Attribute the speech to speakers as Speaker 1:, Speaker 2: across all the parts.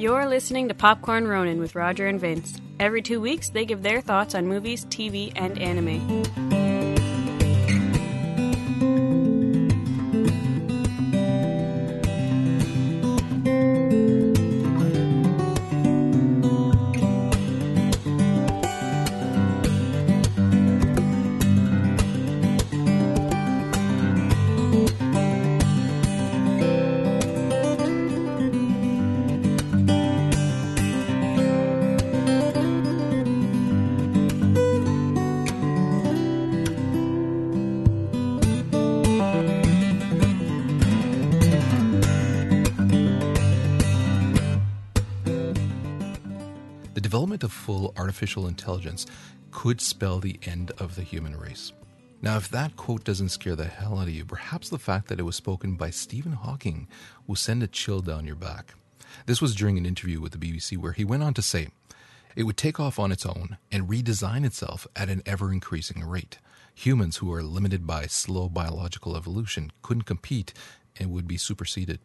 Speaker 1: You're listening to Popcorn Ronin with Roger and Vince. Every two weeks, they give their thoughts on movies, TV, and anime.
Speaker 2: Artificial intelligence could spell the end of the human race. Now, if that quote doesn't scare the hell out of you, perhaps the fact that it was spoken by Stephen Hawking will send a chill down your back. This was during an interview with the BBC where he went on to say, it would take off on its own and redesign itself at an ever increasing rate. Humans who are limited by slow biological evolution couldn't compete and would be superseded.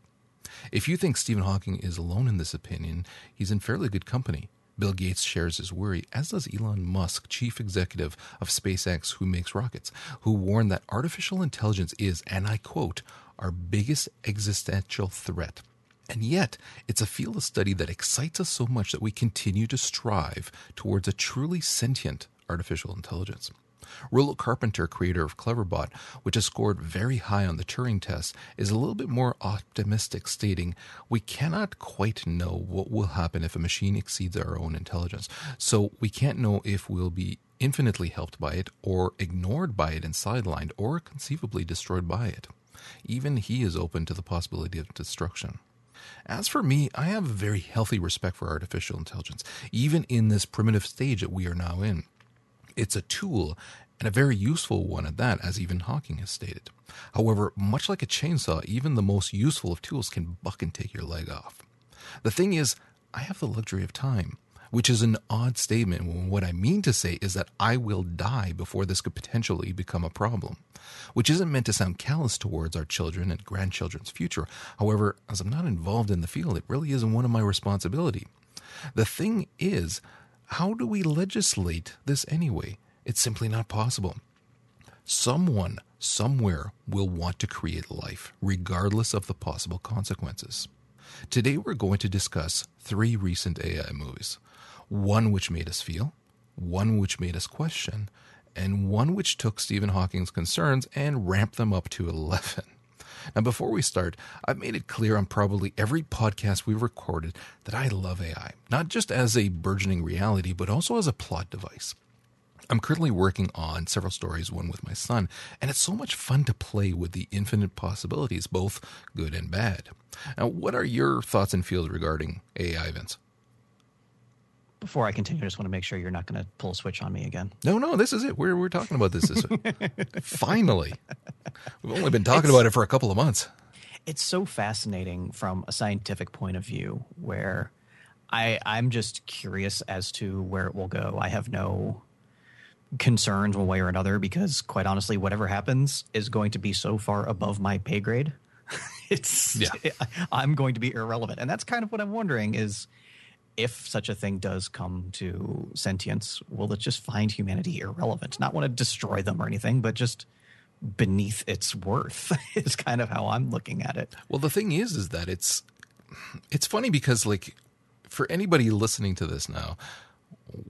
Speaker 2: If you think Stephen Hawking is alone in this opinion, he's in fairly good company. Bill Gates shares his worry, as does Elon Musk, chief executive of SpaceX, who makes rockets, who warned that artificial intelligence is, and I quote, our biggest existential threat. And yet, it's a field of study that excites us so much that we continue to strive towards a truly sentient artificial intelligence. Rollo Carpenter, creator of Cleverbot, which has scored very high on the Turing test, is a little bit more optimistic, stating, We cannot quite know what will happen if a machine exceeds our own intelligence. So we can't know if we'll be infinitely helped by it, or ignored by it and sidelined, or conceivably destroyed by it. Even he is open to the possibility of destruction. As for me, I have a very healthy respect for artificial intelligence, even in this primitive stage that we are now in. It's a tool and a very useful one at that, as even Hawking has stated. However, much like a chainsaw, even the most useful of tools can buck and take your leg off. The thing is, I have the luxury of time, which is an odd statement when what I mean to say is that I will die before this could potentially become a problem, which isn't meant to sound callous towards our children and grandchildren's future. However, as I'm not involved in the field, it really isn't one of my responsibility. The thing is, how do we legislate this anyway? It's simply not possible. Someone, somewhere, will want to create life, regardless of the possible consequences. Today, we're going to discuss three recent AI movies one which made us feel, one which made us question, and one which took Stephen Hawking's concerns and ramped them up to 11. Now, before we start, I've made it clear on probably every podcast we've recorded that I love AI, not just as a burgeoning reality, but also as a plot device. I'm currently working on several stories, one with my son, and it's so much fun to play with the infinite possibilities, both good and bad. Now, what are your thoughts and feels regarding AI, Vince?
Speaker 3: Before I continue, I just want to make sure you're not going to pull a switch on me again.
Speaker 2: No, no, this is it. We're, we're talking about this. this finally. We've only been talking it's, about it for a couple of months.
Speaker 3: It's so fascinating from a scientific point of view where I, I'm just curious as to where it will go. I have no concerns one way or another because quite honestly whatever happens is going to be so far above my pay grade it's yeah. i'm going to be irrelevant and that's kind of what i'm wondering is if such a thing does come to sentience will it just find humanity irrelevant not want to destroy them or anything but just beneath its worth is kind of how i'm looking at it
Speaker 2: well the thing is is that it's it's funny because like for anybody listening to this now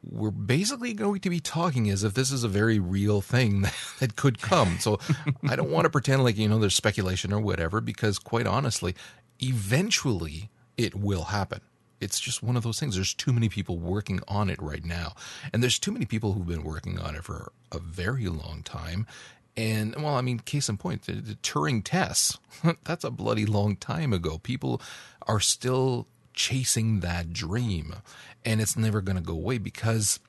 Speaker 2: we're basically going to be talking as if this is a very real thing that, could come. So I don't want to pretend like, you know, there's speculation or whatever, because quite honestly, eventually it will happen. It's just one of those things. There's too many people working on it right now. And there's too many people who've been working on it for a very long time. And well, I mean, case in point, the, the Turing tests, that's a bloody long time ago. People are still chasing that dream and it's never going to go away because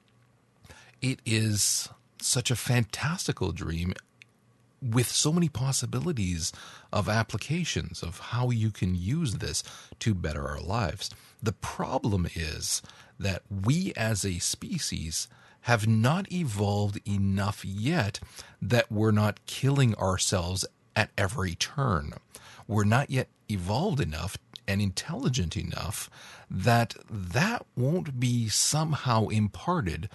Speaker 2: it is such a fantastical dream with so many possibilities of applications of how you can use this to better our lives. The problem is that we as a species have not evolved enough yet that we're not killing ourselves at every turn. We're not yet evolved enough and intelligent enough that that won't be somehow imparted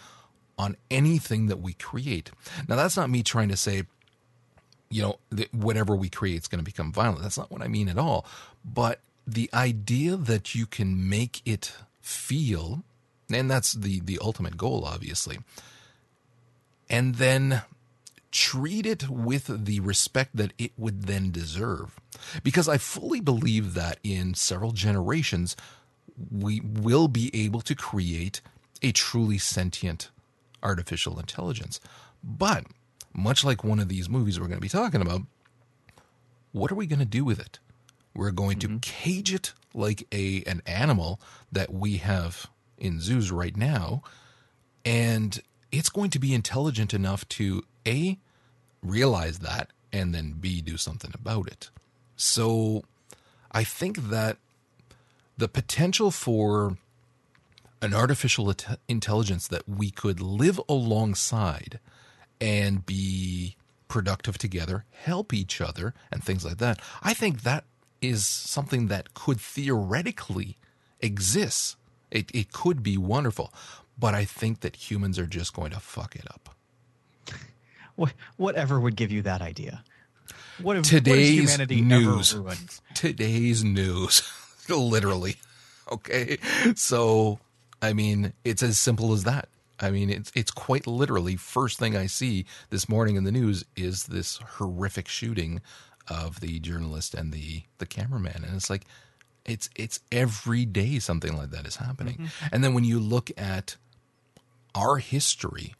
Speaker 2: on anything that we create. Now, that's not me trying to say, you know, whatever we create is going to become violent. That's not what I mean at all. But the idea that you can make it feel, and that's the the ultimate goal, obviously, and then treat it with the respect that it would then deserve. Because I fully believe that in several generations, we will be able to create a truly sentient artificial intelligence. But much like one of these movies we're going to be talking about, what are we going to do with it? We're going to mm-hmm. cage it like a an animal that we have in zoos right now, and it's going to be intelligent enough to a realize that and then b do something about it. So I think that the potential for an artificial int- intelligence that we could live alongside and be productive together, help each other, and things like that. I think that is something that could theoretically exist. It, it could be wonderful, but I think that humans are just going to fuck it up.
Speaker 3: What, whatever would give you that idea? What if
Speaker 2: Today's
Speaker 3: what humanity
Speaker 2: news. Today's news, literally. Okay, so I mean, it's as simple as that. I mean, it's it's quite literally first thing I see this morning in the news is this horrific shooting of the journalist and the the cameraman, and it's like it's it's every day something like that is happening. Mm-hmm. And then when you look at our history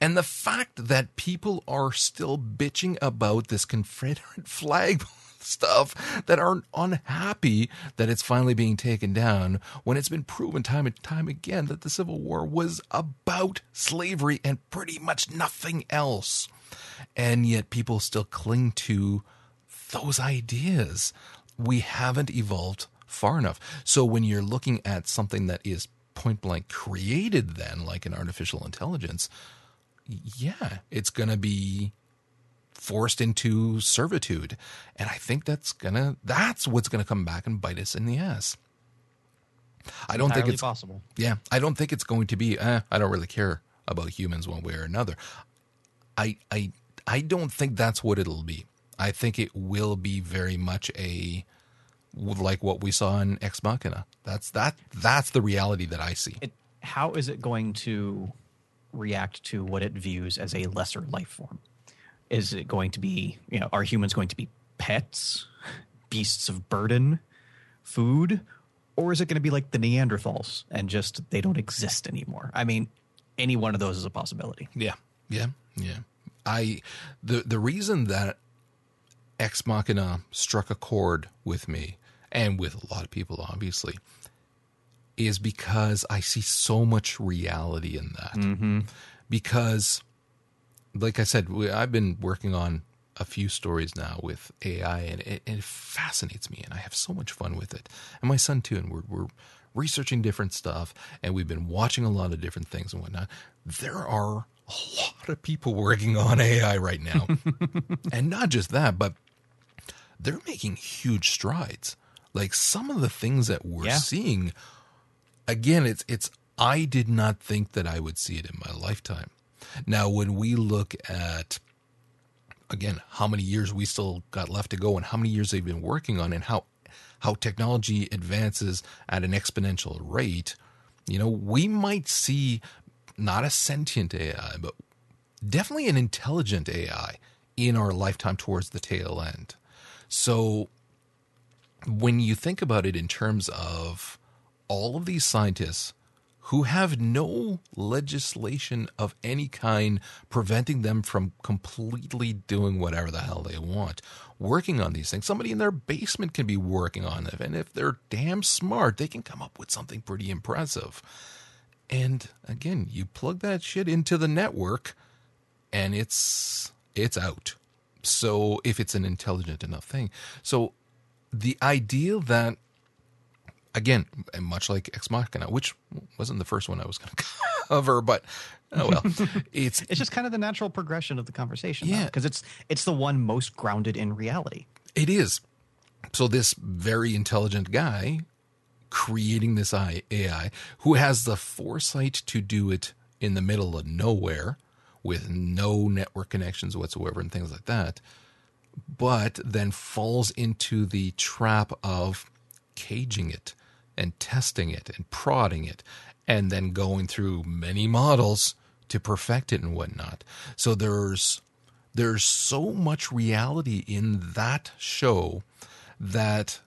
Speaker 2: and the fact that people are still bitching about this Confederate flag stuff that are unhappy that it's finally being taken down when it's been proven time and time again that the Civil War was about slavery and pretty much nothing else. And yet people still cling to those ideas. We haven't evolved far enough. So when you're looking at something that is point blank created, then like an artificial intelligence, yeah, it's going to be forced into servitude. And I think that's going to, that's what's going to come back and bite us in the ass. I don't think it's
Speaker 3: possible.
Speaker 2: yeah, I don't think it's going to be. Eh, I don't really care about humans one way or another. I I I don't think that's what it'll be. I think it will be very much a like what we saw in Ex Machina. That's that that's the reality that I see.
Speaker 3: It, how is it going to react to what it views as a lesser life form? Is it going to be, you know, are humans going to be pets, beasts of burden, food, or is it going to be like the Neanderthals and just they don't exist anymore? I mean, any one of those is a possibility.
Speaker 2: Yeah, yeah, yeah. I the the reason that Ex Machina struck a chord with me and with a lot of people, obviously, is because I see so much reality in that. Mm-hmm. Because, like I said, I've been working on a few stories now with AI, and it, it fascinates me, and I have so much fun with it, and my son too. And we're we're researching different stuff, and we've been watching a lot of different things and whatnot. There are a lot of people working on AI right now, and not just that, but they're making huge strides. Like some of the things that we're
Speaker 3: Yeah.
Speaker 2: seeing, again, it's it's I did not think that I would see it in my lifetime. Now, when we look at again how many years we still got left to go and how many years they've been working on and how how technology advances at an exponential rate, you know, we might see not a sentient AI, but definitely an intelligent AI in our lifetime towards the tail end. So when you think about it in terms of all of these scientists who have no legislation of any kind preventing them from completely doing whatever the hell they want, working on these things. Somebody in their basement can be working on it. And if they're damn smart, they can come up with something pretty impressive. And again, you plug that shit into the network and it's it's out. So if it's an intelligent enough thing. So the idea that again, much like Ex Machina, which wasn't the first one I was going to cover, but oh well, it's
Speaker 3: It's just kind of the natural progression of the conversation,
Speaker 2: Yeah.
Speaker 3: because it's it's the one most grounded in reality.
Speaker 2: it is, So this very intelligent guy creating this AI who has the foresight to do it in the middle of nowhere with no network connections whatsoever and things like that, but then falls into the trap of caging it and testing it and prodding it and then going through many models to perfect it and whatnot. So there's there's so much reality in that show that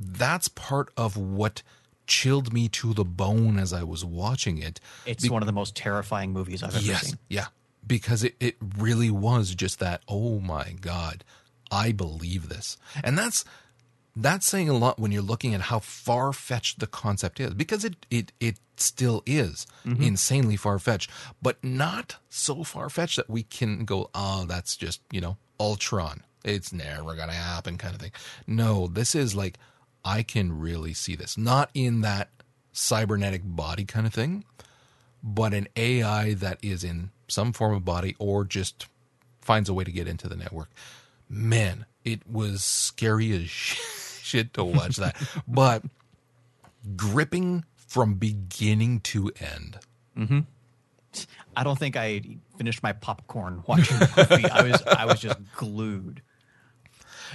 Speaker 2: that's part of what chilled me to the bone as I was watching it.
Speaker 3: It's Be- one of the most terrifying movies I've ever
Speaker 2: yes,
Speaker 3: seen.
Speaker 2: Yeah. Because it, it really was just that, oh my God, I believe this. And that's that's saying a lot when you're looking at how far fetched the concept is, because it it it still is mm-hmm. insanely far fetched, but not so far fetched that we can go, oh, that's just you know Ultron. It's never gonna happen, kind of thing. No, this is like I can really see this, not in that cybernetic body kind of thing, but an AI that is in some form of body or just finds a way to get into the network. Man, it was scary as shit to watch that. but gripping from beginning to end.
Speaker 3: Mm-hmm. I don't think I finished my popcorn watching the movie. I was I was just glued.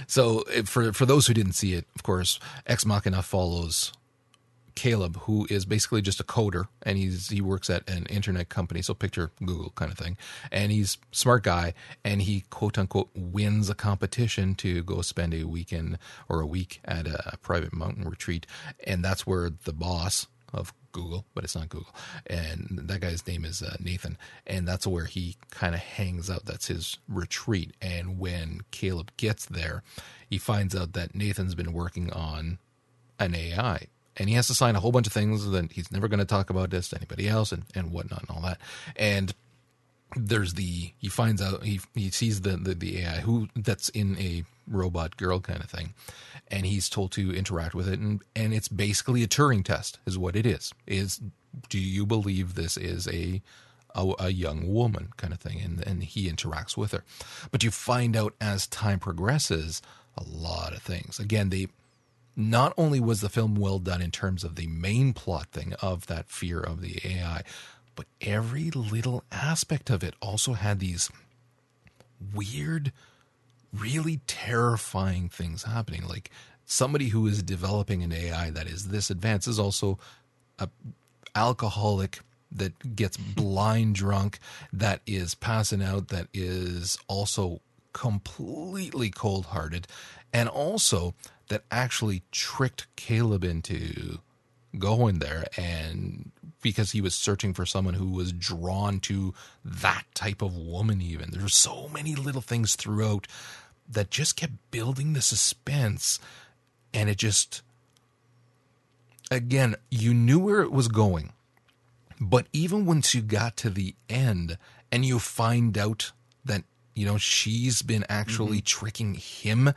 Speaker 2: So for for those who didn't see it, of course, Ex Machina follows Caleb, who is basically just a coder, and he's he works at an internet company, so picture Google kind of thing. And he's smart guy, and he quote unquote wins a competition to go spend a weekend or a week at a private mountain retreat, and that's where the boss of Google, but it's not Google, and that guy's name is uh, Nathan, and that's where he kind of hangs out. That's his retreat. And when Caleb gets there, he finds out that Nathan's been working on an AI and he has to sign a whole bunch of things that he's never going to talk about this to anybody else and, and whatnot and all that. And there's the he finds out he he sees the, the the AI who that's in a robot girl kind of thing, and he's told to interact with it. And and it's basically a Turing test is what it is. Is do you believe this is a a, a, young woman kind of thing? And and he interacts with her. But you find out as time progresses a lot of things. Again they not only was the film well done in terms of the main plot thing of that fear of the AI, but every little aspect of it also had these weird, really terrifying things happening. Like somebody who is developing an AI that is this advanced is also a alcoholic that gets blind drunk, that is passing out, that is also completely cold hearted, and also that actually tricked Caleb into going there and because he was searching for someone who was drawn to that type of woman even there were so many little things throughout that just kept building the suspense and it just again you knew where it was going but even once you got to the end and you find out that you know she's been actually mm-hmm. tricking him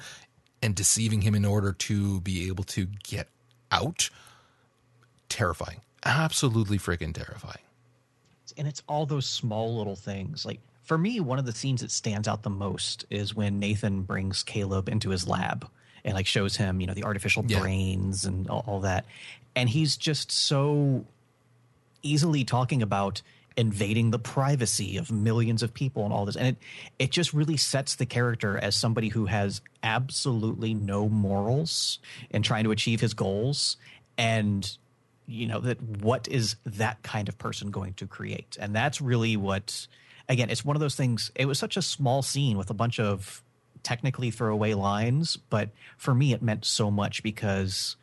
Speaker 2: and deceiving him in order to be able to get out. Terrifying. Absolutely freaking terrifying.
Speaker 3: And it's all those small little things. Like for me, one of the scenes that stands out the most is when Nathan brings Caleb into his lab and like shows him, you know, the artificial yeah. brains and all, all that. And he's just so easily talking about invading the privacy of millions of people and all this and it it just really sets the character as somebody who has absolutely no morals in trying to achieve his goals and you know that what is that kind of person going to create and that's really what again it's one of those things it was such a small scene with a bunch of technically throwaway lines but for me it meant so much because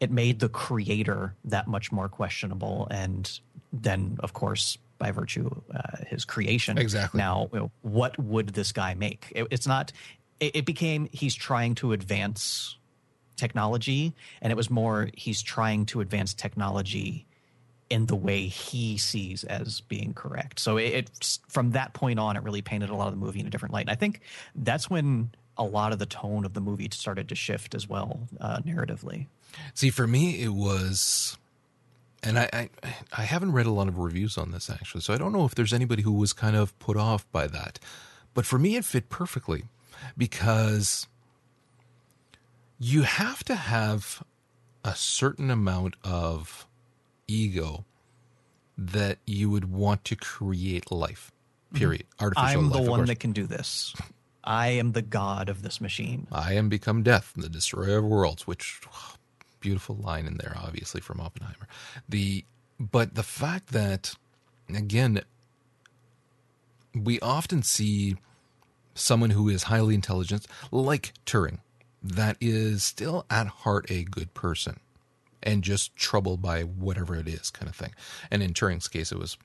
Speaker 3: it made the creator that much more questionable and then of course by virtue uh, his creation.
Speaker 2: Exactly.
Speaker 3: Now, you know, what would this guy make? It, it's not. It, it became he's trying to advance technology, and it was more he's trying to advance technology in the way he sees as being correct. So it, it, from that point on, it really painted a lot of the movie in a different light. And I think that's when a lot of the tone of the movie started to shift as well, uh, narratively.
Speaker 2: See, for me, it was and I, I, I haven't read a lot of reviews on this actually, so I don't know if there's anybody who was kind of put off by that. But for me, it fit perfectly because you have to have a certain amount of ego that you would want to create life. Mhm. Period. Artificial
Speaker 3: I'm
Speaker 2: life.
Speaker 3: the one that can do this. I am the god of this machine.
Speaker 2: I am become death, the destroyer of worlds, which beautiful line in there, obviously from Oppenheimer. The but the fact that again we often see someone who is highly intelligent, like Turing, that is still at heart a good person and just troubled by whatever it is, kind of thing. And in Turing's case, it was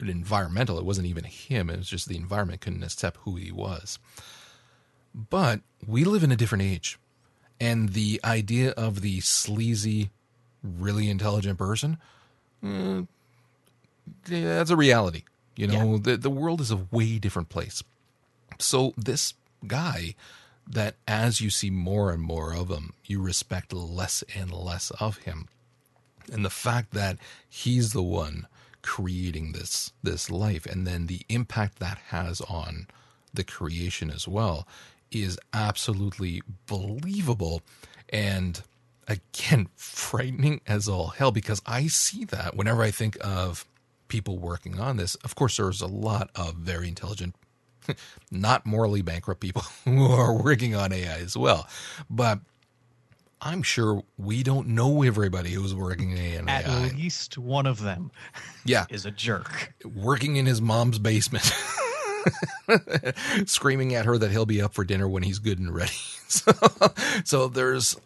Speaker 2: environmental. It wasn't even him. It was just the environment couldn't accept who he was. But we live in a different age. And the idea of the sleazy, really intelligent person, mm, that's a reality. You know, the, the world is a way different place. So this guy that as you see more and more of him, you respect less and less of him. And the fact that he's the one creating this this life and then the impact that has on the creation as well is absolutely believable and again frightening as all hell because I see that whenever I think of people working on this. Of course there's a lot of very intelligent not morally bankrupt people who are working on AI as well. But I'm sure we don't know everybody who's working in
Speaker 3: At
Speaker 2: AI.
Speaker 3: At least one of them
Speaker 2: Yeah,
Speaker 3: is a jerk.
Speaker 2: working in his mom's basement, screaming at her that he'll be up for dinner when he's good and ready. So, so there's.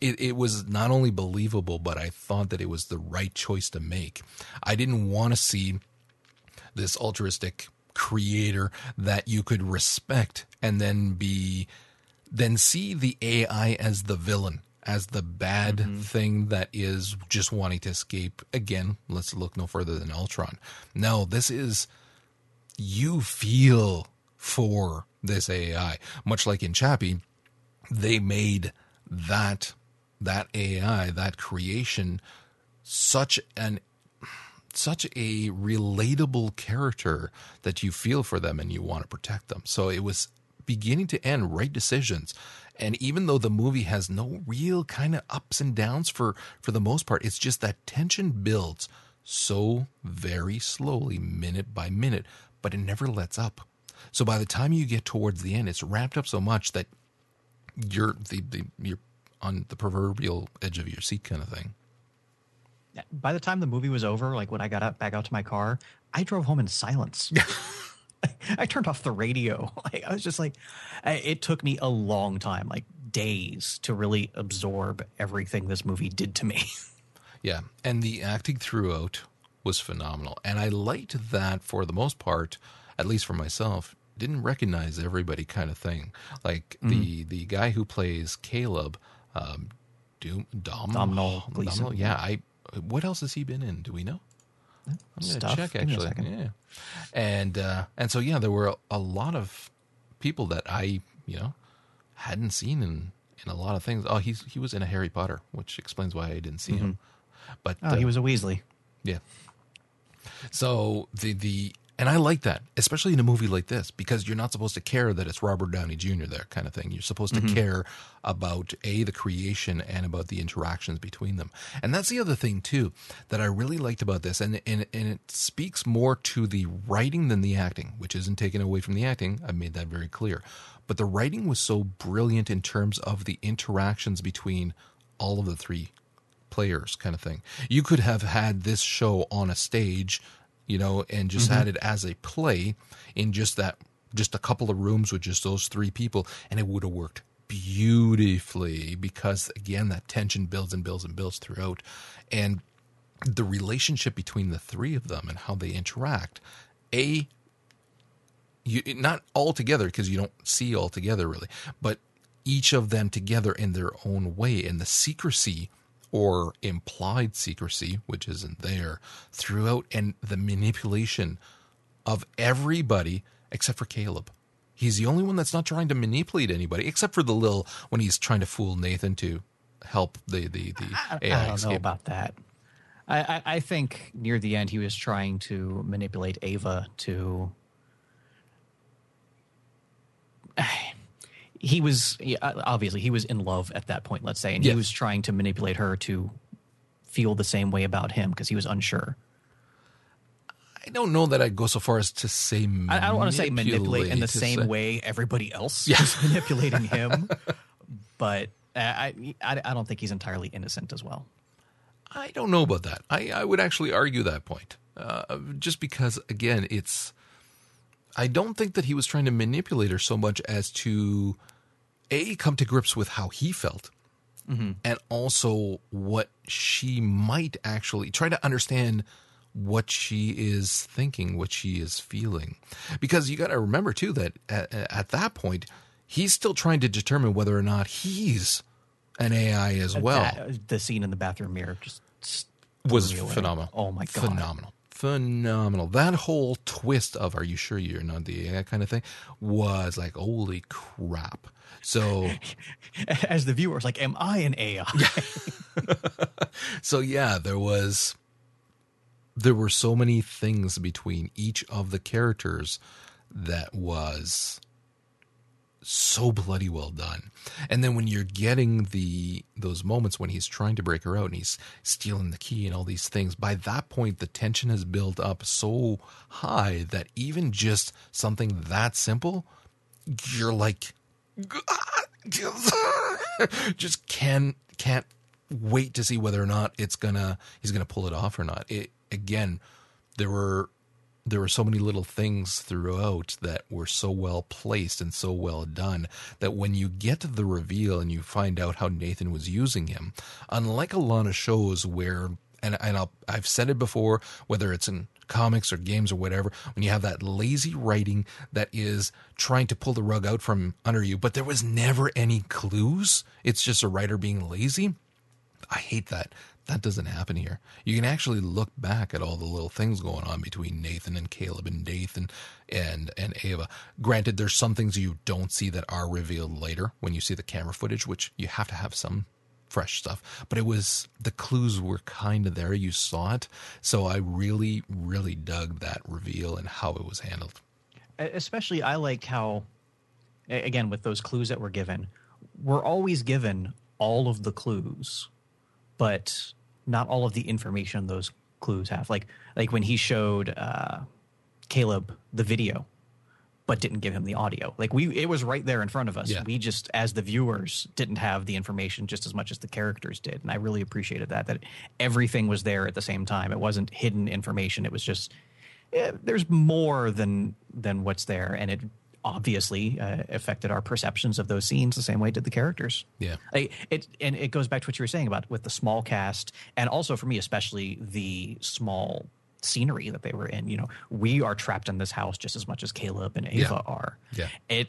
Speaker 2: It, it was not only believable, but I thought that it was the right choice to make. I didn't want to see this altruistic creator that you could respect and then be then see the AI as the villain, as the bad mm-hmm. thing that is just wanting to escape. Again, let's look no further than Ultron. No, this is you feel for this AI, much like in Chappie, they made that that AI, that creation, such an such a relatable character that you feel for them and you want to protect them. So it was beginning to end right decisions. And even though the movie has no real kind of ups and downs for for the most part, it's just that tension builds so very slowly minute by minute, but it never lets up. So by the time you get towards the end, it's ramped up so much that you're the, the you're on the proverbial edge of your seat kind of thing.
Speaker 3: By the time the movie was over, like when I got out, back out to my car, I drove home in silence. I turned off the radio. Like, I was just like, I- it took me a long time, like days, to really absorb everything this movie did to me.
Speaker 2: Yeah, and the acting throughout was phenomenal, and I liked that for the most part, at least for myself. Didn't recognize everybody, kind of thing. Like the the guy who plays Caleb, um, Doom Dom
Speaker 3: Gleeson.
Speaker 2: Domhnall, yeah, I. What else has he been in? Do we know? I'm gonna
Speaker 3: Stuff.
Speaker 2: check
Speaker 3: Give me a
Speaker 2: actually. Yeah, and uh, and so yeah, there were a, lot of people that I you know hadn't seen in in a lot of things. Oh, he's he was in a Harry Potter, which explains why I didn't see him. But
Speaker 3: Oh, he
Speaker 2: uh,
Speaker 3: was a Weasley.
Speaker 2: yeah. So the the and I like that, especially in a movie like this, because you're not supposed to care that it's Robert Downey Jr. there, kind of thing. You're supposed to mm-hmm. care about a the creation and about the interactions between them. And that's the other thing too that I really liked about this, and and and it speaks more to the writing than the acting, which isn't taken away from the acting. I've made that very clear. But the writing was so brilliant in terms of the interactions between all of the three players kind of thing. You could have had this show on a stage, you know, and just mm-hmm. had it as a play in just that just a couple of rooms with just those three people. And it would have worked beautifully because again that tension builds and builds and builds throughout. And the relationship between the three of them and how they interact a you not all together because you don't see all together really but each of them together in their own way. And the secrecy or implied secrecy which isn't there throughout and the manipulation of everybody except for Caleb he's the only one that's not trying to manipulate anybody except for the little when he's trying to fool Nathan to help the the the AI
Speaker 3: I don't know
Speaker 2: escape.
Speaker 3: about that. I, I, I think near the end he was trying to manipulate Ava to. he was obviously he was in love at that point let's say and
Speaker 2: Yes.
Speaker 3: he was trying to manipulate her to feel the same way about him because he was unsure
Speaker 2: I don't know that I'd go so far as to say
Speaker 3: I, I don't want to say manipulate in the same
Speaker 2: say-
Speaker 3: way everybody else is manipulating him but I, I i don't think he's entirely innocent as well
Speaker 2: I don't know about that. I, I would actually argue that point. Uh, just because, again, it's. I don't think that he was trying to manipulate her so much as to, A, come to grips with how he felt, mm-hmm. and also what she might actually try to understand what she is thinking, what she is feeling. Because you got to remember, too, that at, at that point, he's still trying to determine whether or not he's an AI as well
Speaker 3: That- the scene in the bathroom mirror just
Speaker 2: was
Speaker 3: blew me away.
Speaker 2: phenomenal.
Speaker 3: oh my god
Speaker 2: Phenomenal. Phenomenal. That whole twist of "Are you sure you're not the AI?" kind of thing was like, holy crap. So,
Speaker 3: as the viewer it's like am i an ai
Speaker 2: so yeah, there was, there were so many things between each of the characters that was so bloody well done. And then when you're getting the those moments when he's trying to break her out and he's stealing the key and all these things, by that point the tension has built up so high that even just something that simple, you're like just can can't wait to see whether or not it's gonna he's gonna pull it off or not. It again, there were there were so many little things throughout that were so well placed and so well done that when you get the reveal and you find out how Nathan was using him, unlike a lot of shows where and and I'll, I've said it before, whether it's in comics or games or whatever, when you have that lazy writing that is trying to pull the rug out from under you, but there was never any clues. It's just a writer being lazy. I hate that. That doesn't happen here. You can actually look back at all the little things going on between Nathan and Caleb and Nathan and and Ava. Granted, there's some things you don't see that are revealed later when you see the camera footage, which you have to have some fresh stuff. But it was the clues were kind of there. You saw it, so I really, really dug that reveal and how it was handled.
Speaker 3: Especially i like how again with those clues that were given we're always given all of the clues but not all of the information those clues have. Like like when he showed uh caleb the video but didn't give him the audio. Like we it was right there in front of us.
Speaker 2: Yeah.
Speaker 3: we just as the viewers didn't have the information just as much as the characters did. And i really appreciated that that everything was there at the same time. It wasn't hidden information. It was just eh, there's more than than what's there. And it obviously uh, affected our perceptions of those scenes the same way it did the characters
Speaker 2: Yeah.
Speaker 3: like, it and it goes back to what you were saying about with the small cast and also for me especially the small scenery that they were in you know we are trapped in this house just as much as caleb and ava
Speaker 2: Yeah.
Speaker 3: are
Speaker 2: Yeah.
Speaker 3: it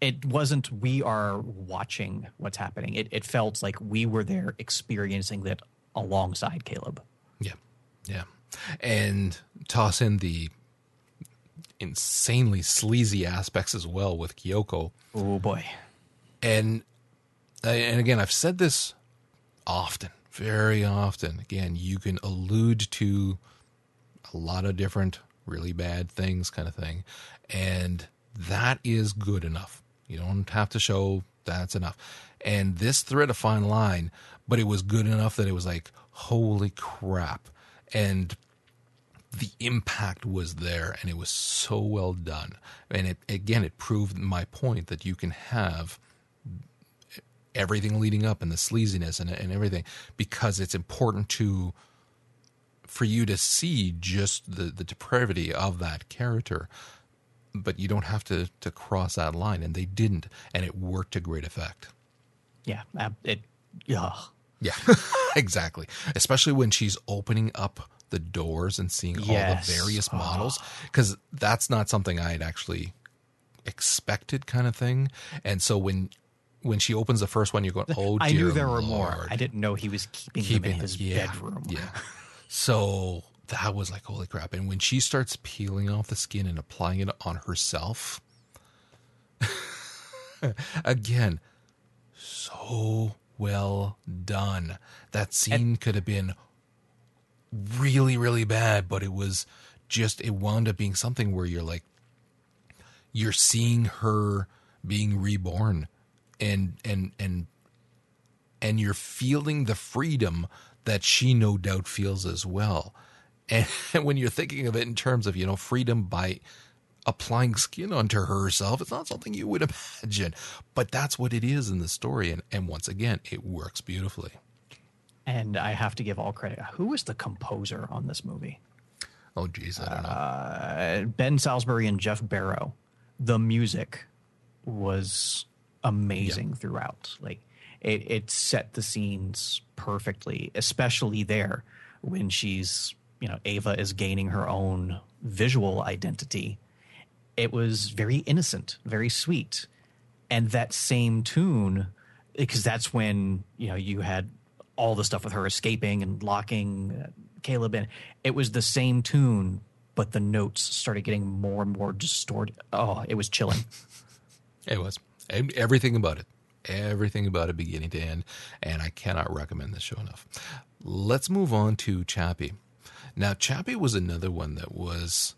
Speaker 3: it wasn't we are watching what's happening it, it felt like we were there experiencing that alongside caleb
Speaker 2: Yeah. Yeah. And toss in the insanely sleazy aspects as well with Kyoko.
Speaker 3: oh boy
Speaker 2: And and again, I've said this often, very often. Again, you can allude to a lot of different really bad things kind of thing. And that is good enough. You don't have to show that's enough. And this thread a fine line, but it was good enough that it was like, holy crap. And the impact was there and it was so well done. And it again it proved my point that you can have everything leading up and the sleaziness and, and everything because it's important to for you to see just the, the depravity of that character. But you don't have to to cross that line. And they didn't. And it worked to great effect.
Speaker 3: Yeah. It yeah.
Speaker 2: Yeah. Exactly. Especially when she's opening up the doors and seeing all the various models because that's not something i had actually expected kind of thing and so when when she opens the first one you're going oh
Speaker 3: i knew there were more i didn't know he was keeping, them
Speaker 2: keeping
Speaker 3: in his
Speaker 2: yeah,
Speaker 3: bedroom
Speaker 2: Yeah. So that was like holy crap. And when she starts peeling off the skin and applying it on herself, again, so well done. That scene could have been really, really bad, but it was just it wound up being something where you're like you're seeing her being reborn and and and and you're feeling the freedom that she no doubt feels as well. And when you're thinking of it in terms of, you know, freedom by applying skin onto herself, it's not something you would imagine. But that's what it is in the story. And, and once again, it works beautifully.
Speaker 3: And I have to give all credit. Who was the composer on this movie?
Speaker 2: Oh, geez, I don't know.
Speaker 3: Uh, ben Salisbury and Geoff Barrow. The music was amazing throughout. Like it, it set the scenes perfectly, especially there when she's, you know, Ava is gaining her own visual identity. It was very innocent, very sweet. And that same tune, because that's when, you know, you had all the stuff with her escaping and locking uh, Caleb in. It was the same tune, but the notes started getting more and more distorted. Oh, it was chilling.
Speaker 2: It was everything about it, everything about it, beginning to end, and I cannot recommend this show enough. Let's move on to Chappie. Now, Chappie was another one that was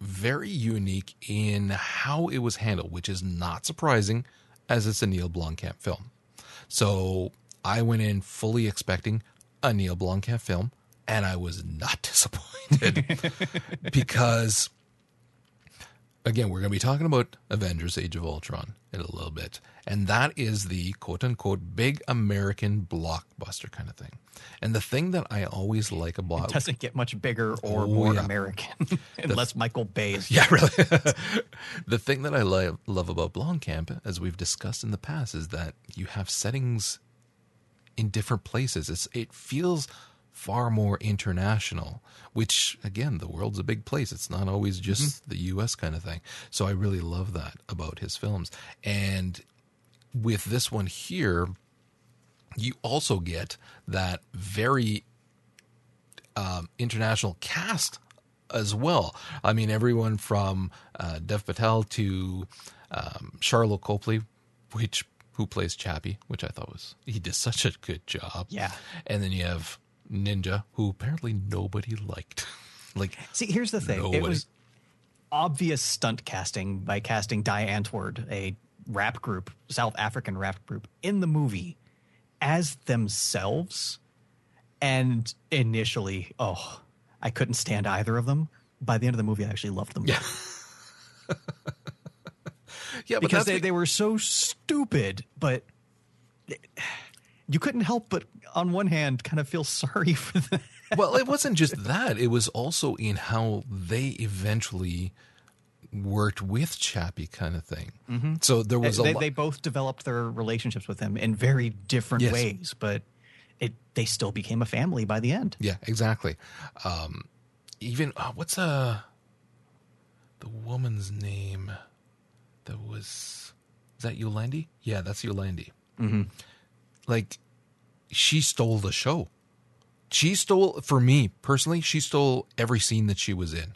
Speaker 2: very unique in how it was handled, which is not surprising as it's a Neil Blomkamp film. So I went in fully expecting a Neil Blomkamp film, and I was not disappointed because again, we're going to be talking about Avengers Age of Ultron in a little bit. And that is the quote unquote big American blockbuster kind of thing. And the thing that I always like about
Speaker 3: it doesn't get much bigger or
Speaker 2: Oh,
Speaker 3: more
Speaker 2: yeah.
Speaker 3: American unless Michael Bay is.
Speaker 2: Yeah, really. the thing that I love, love about Blomkamp, as we've discussed in the past, is that you have settings in different places. It's, it feels far more international, which, again, the world's a big place. It's not always just the U.S. kind of thing. So I really love that about his films. And with this one here, you also get that very um, international cast as well. I mean, everyone from uh, Dev Patel to um, Sharlto Copley, which who plays Chappie, which I thought was he did such a good job.
Speaker 3: Yeah.
Speaker 2: and then you have Ninja, who apparently nobody liked. like,
Speaker 3: See, here's the thing. It was obvious stunt casting by casting Die Antwoord, a rap group, South African rap group, in the movie as themselves. And initially, oh, I couldn't stand either of them. By the end of the movie, I actually loved them.
Speaker 2: Yeah. yeah,
Speaker 3: because they,
Speaker 2: be-
Speaker 3: they were so stupid, but you couldn't help but, on one hand, kind of feel sorry for them.
Speaker 2: well, it wasn't just that. It was also in how they eventually worked with Chappie, kind of thing. Mm-hmm. So there was a
Speaker 3: they,
Speaker 2: lot.
Speaker 3: they both developed their relationships with him in very different
Speaker 2: Yes.
Speaker 3: ways, but it they still became a family by the end.
Speaker 2: Yeah, exactly. Um, even uh, what's uh the woman's name that was is that Yolandi? Yeah, that's Yolandi. Mm-hmm. Like she stole the show. She stole for me personally. She stole every scene that she was in.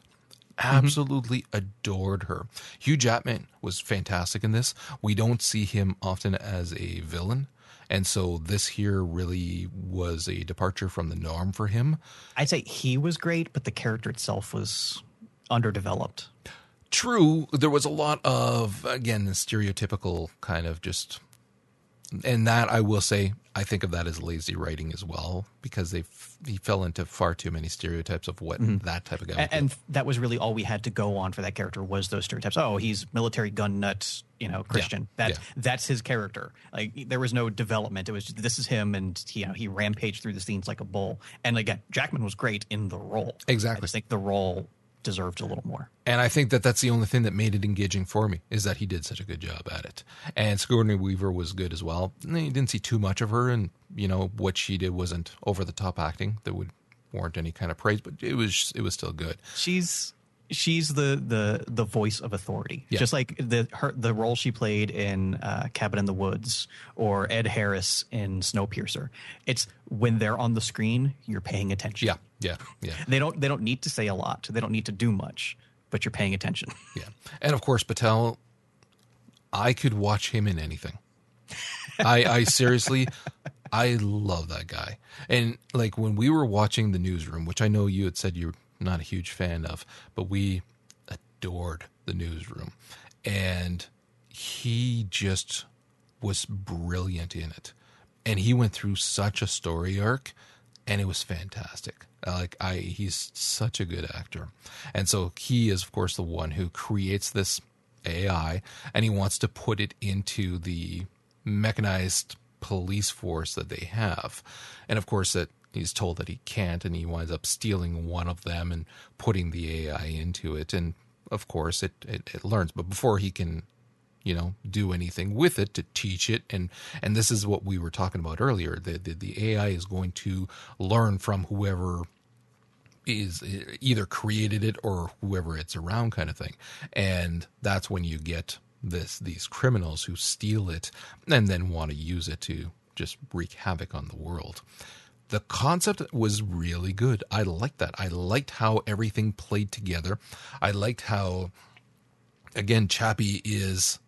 Speaker 2: Absolutely adored her. Hugh Jackman was fantastic in this. We don't see him often as a villain. And so this here really was a departure from the norm for him.
Speaker 3: I'd say he was great, but the character itself was underdeveloped.
Speaker 2: True, there was a lot of again the stereotypical kind of just, and that I will say I think of that as lazy writing as well because they he fell into far too many stereotypes of what mm-hmm. that type of guy.
Speaker 3: And, and that was really all we had to go on for that character was those stereotypes. Oh, he's military gun nut, you know, Christian. That
Speaker 2: yeah.
Speaker 3: that's his character. Like there was no development. It was just, this is him, and he, you know he rampaged through the scenes like a bull. And again, Jackman was great in the role.
Speaker 2: Exactly.
Speaker 3: I just think the role deserved a little more.
Speaker 2: And I think that that's the only thing that made it engaging for me is that he did such a good job at it. And Sigourney Weaver was good as well. And You didn't see too much of her, and you know what she did wasn't over the top acting that would warrant any kind of praise, but it was it was still good.
Speaker 3: she's she's the the the voice of authority
Speaker 2: Yeah.
Speaker 3: just like the her the role she played in uh, cabin in the woods or ed harris in snowpiercer it's when they're on the screen you're paying attention
Speaker 2: Yeah, yeah, yeah,
Speaker 3: they don't they don't need to say a lot they don't need to do much but you're paying attention
Speaker 2: yeah. And of course, Patel. I could watch him in anything. I, I seriously, I love that guy. And like when we were watching the newsroom, which I know you had said you're not a huge fan of, but we adored the newsroom. And he just was brilliant in it. And he went through such a story arc and it was fantastic. Like I he's such a good actor. And so he is of course the one who creates this AI and he wants to put it into the mechanized police force that they have. And of course that he's told that he can't and he winds up stealing one of them and putting the AI into it. And of course it, it, it learns. But before he can you know do anything with it to teach it and and this is what we were talking about earlier the the, the AI is going to learn from whoever is eh, either created it or whoever it's around kind of thing. And that's when you get this these criminals who steal it and then want to use it to just wreak havoc on the world the concept was really good. I liked that. I liked how everything played together. I liked how again Chappie is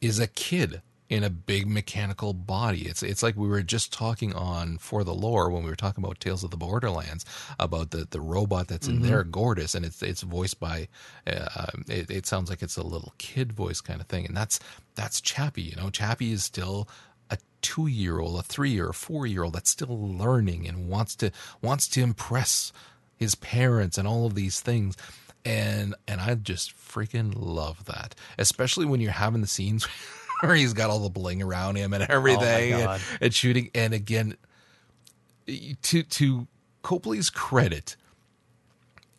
Speaker 2: is a kid in a big mechanical body. It's it's like we were just talking on for the lore when we were talking about Tales of the Borderlands about the, the robot that's in mm-hmm. there, Gortys, and it's it's voiced by. Uh, it, it sounds like it's a little kid voice kind of thing, and that's that's Chappie. You know, Chappie is still a two year old, a three year, a four year old that's still learning and wants to wants to impress his parents and all of these things and and I just freaking love that, especially when you're having the scenes where he's got all the bling around him and oh everything, oh and, and, shooting. And again, to to Copley's credit,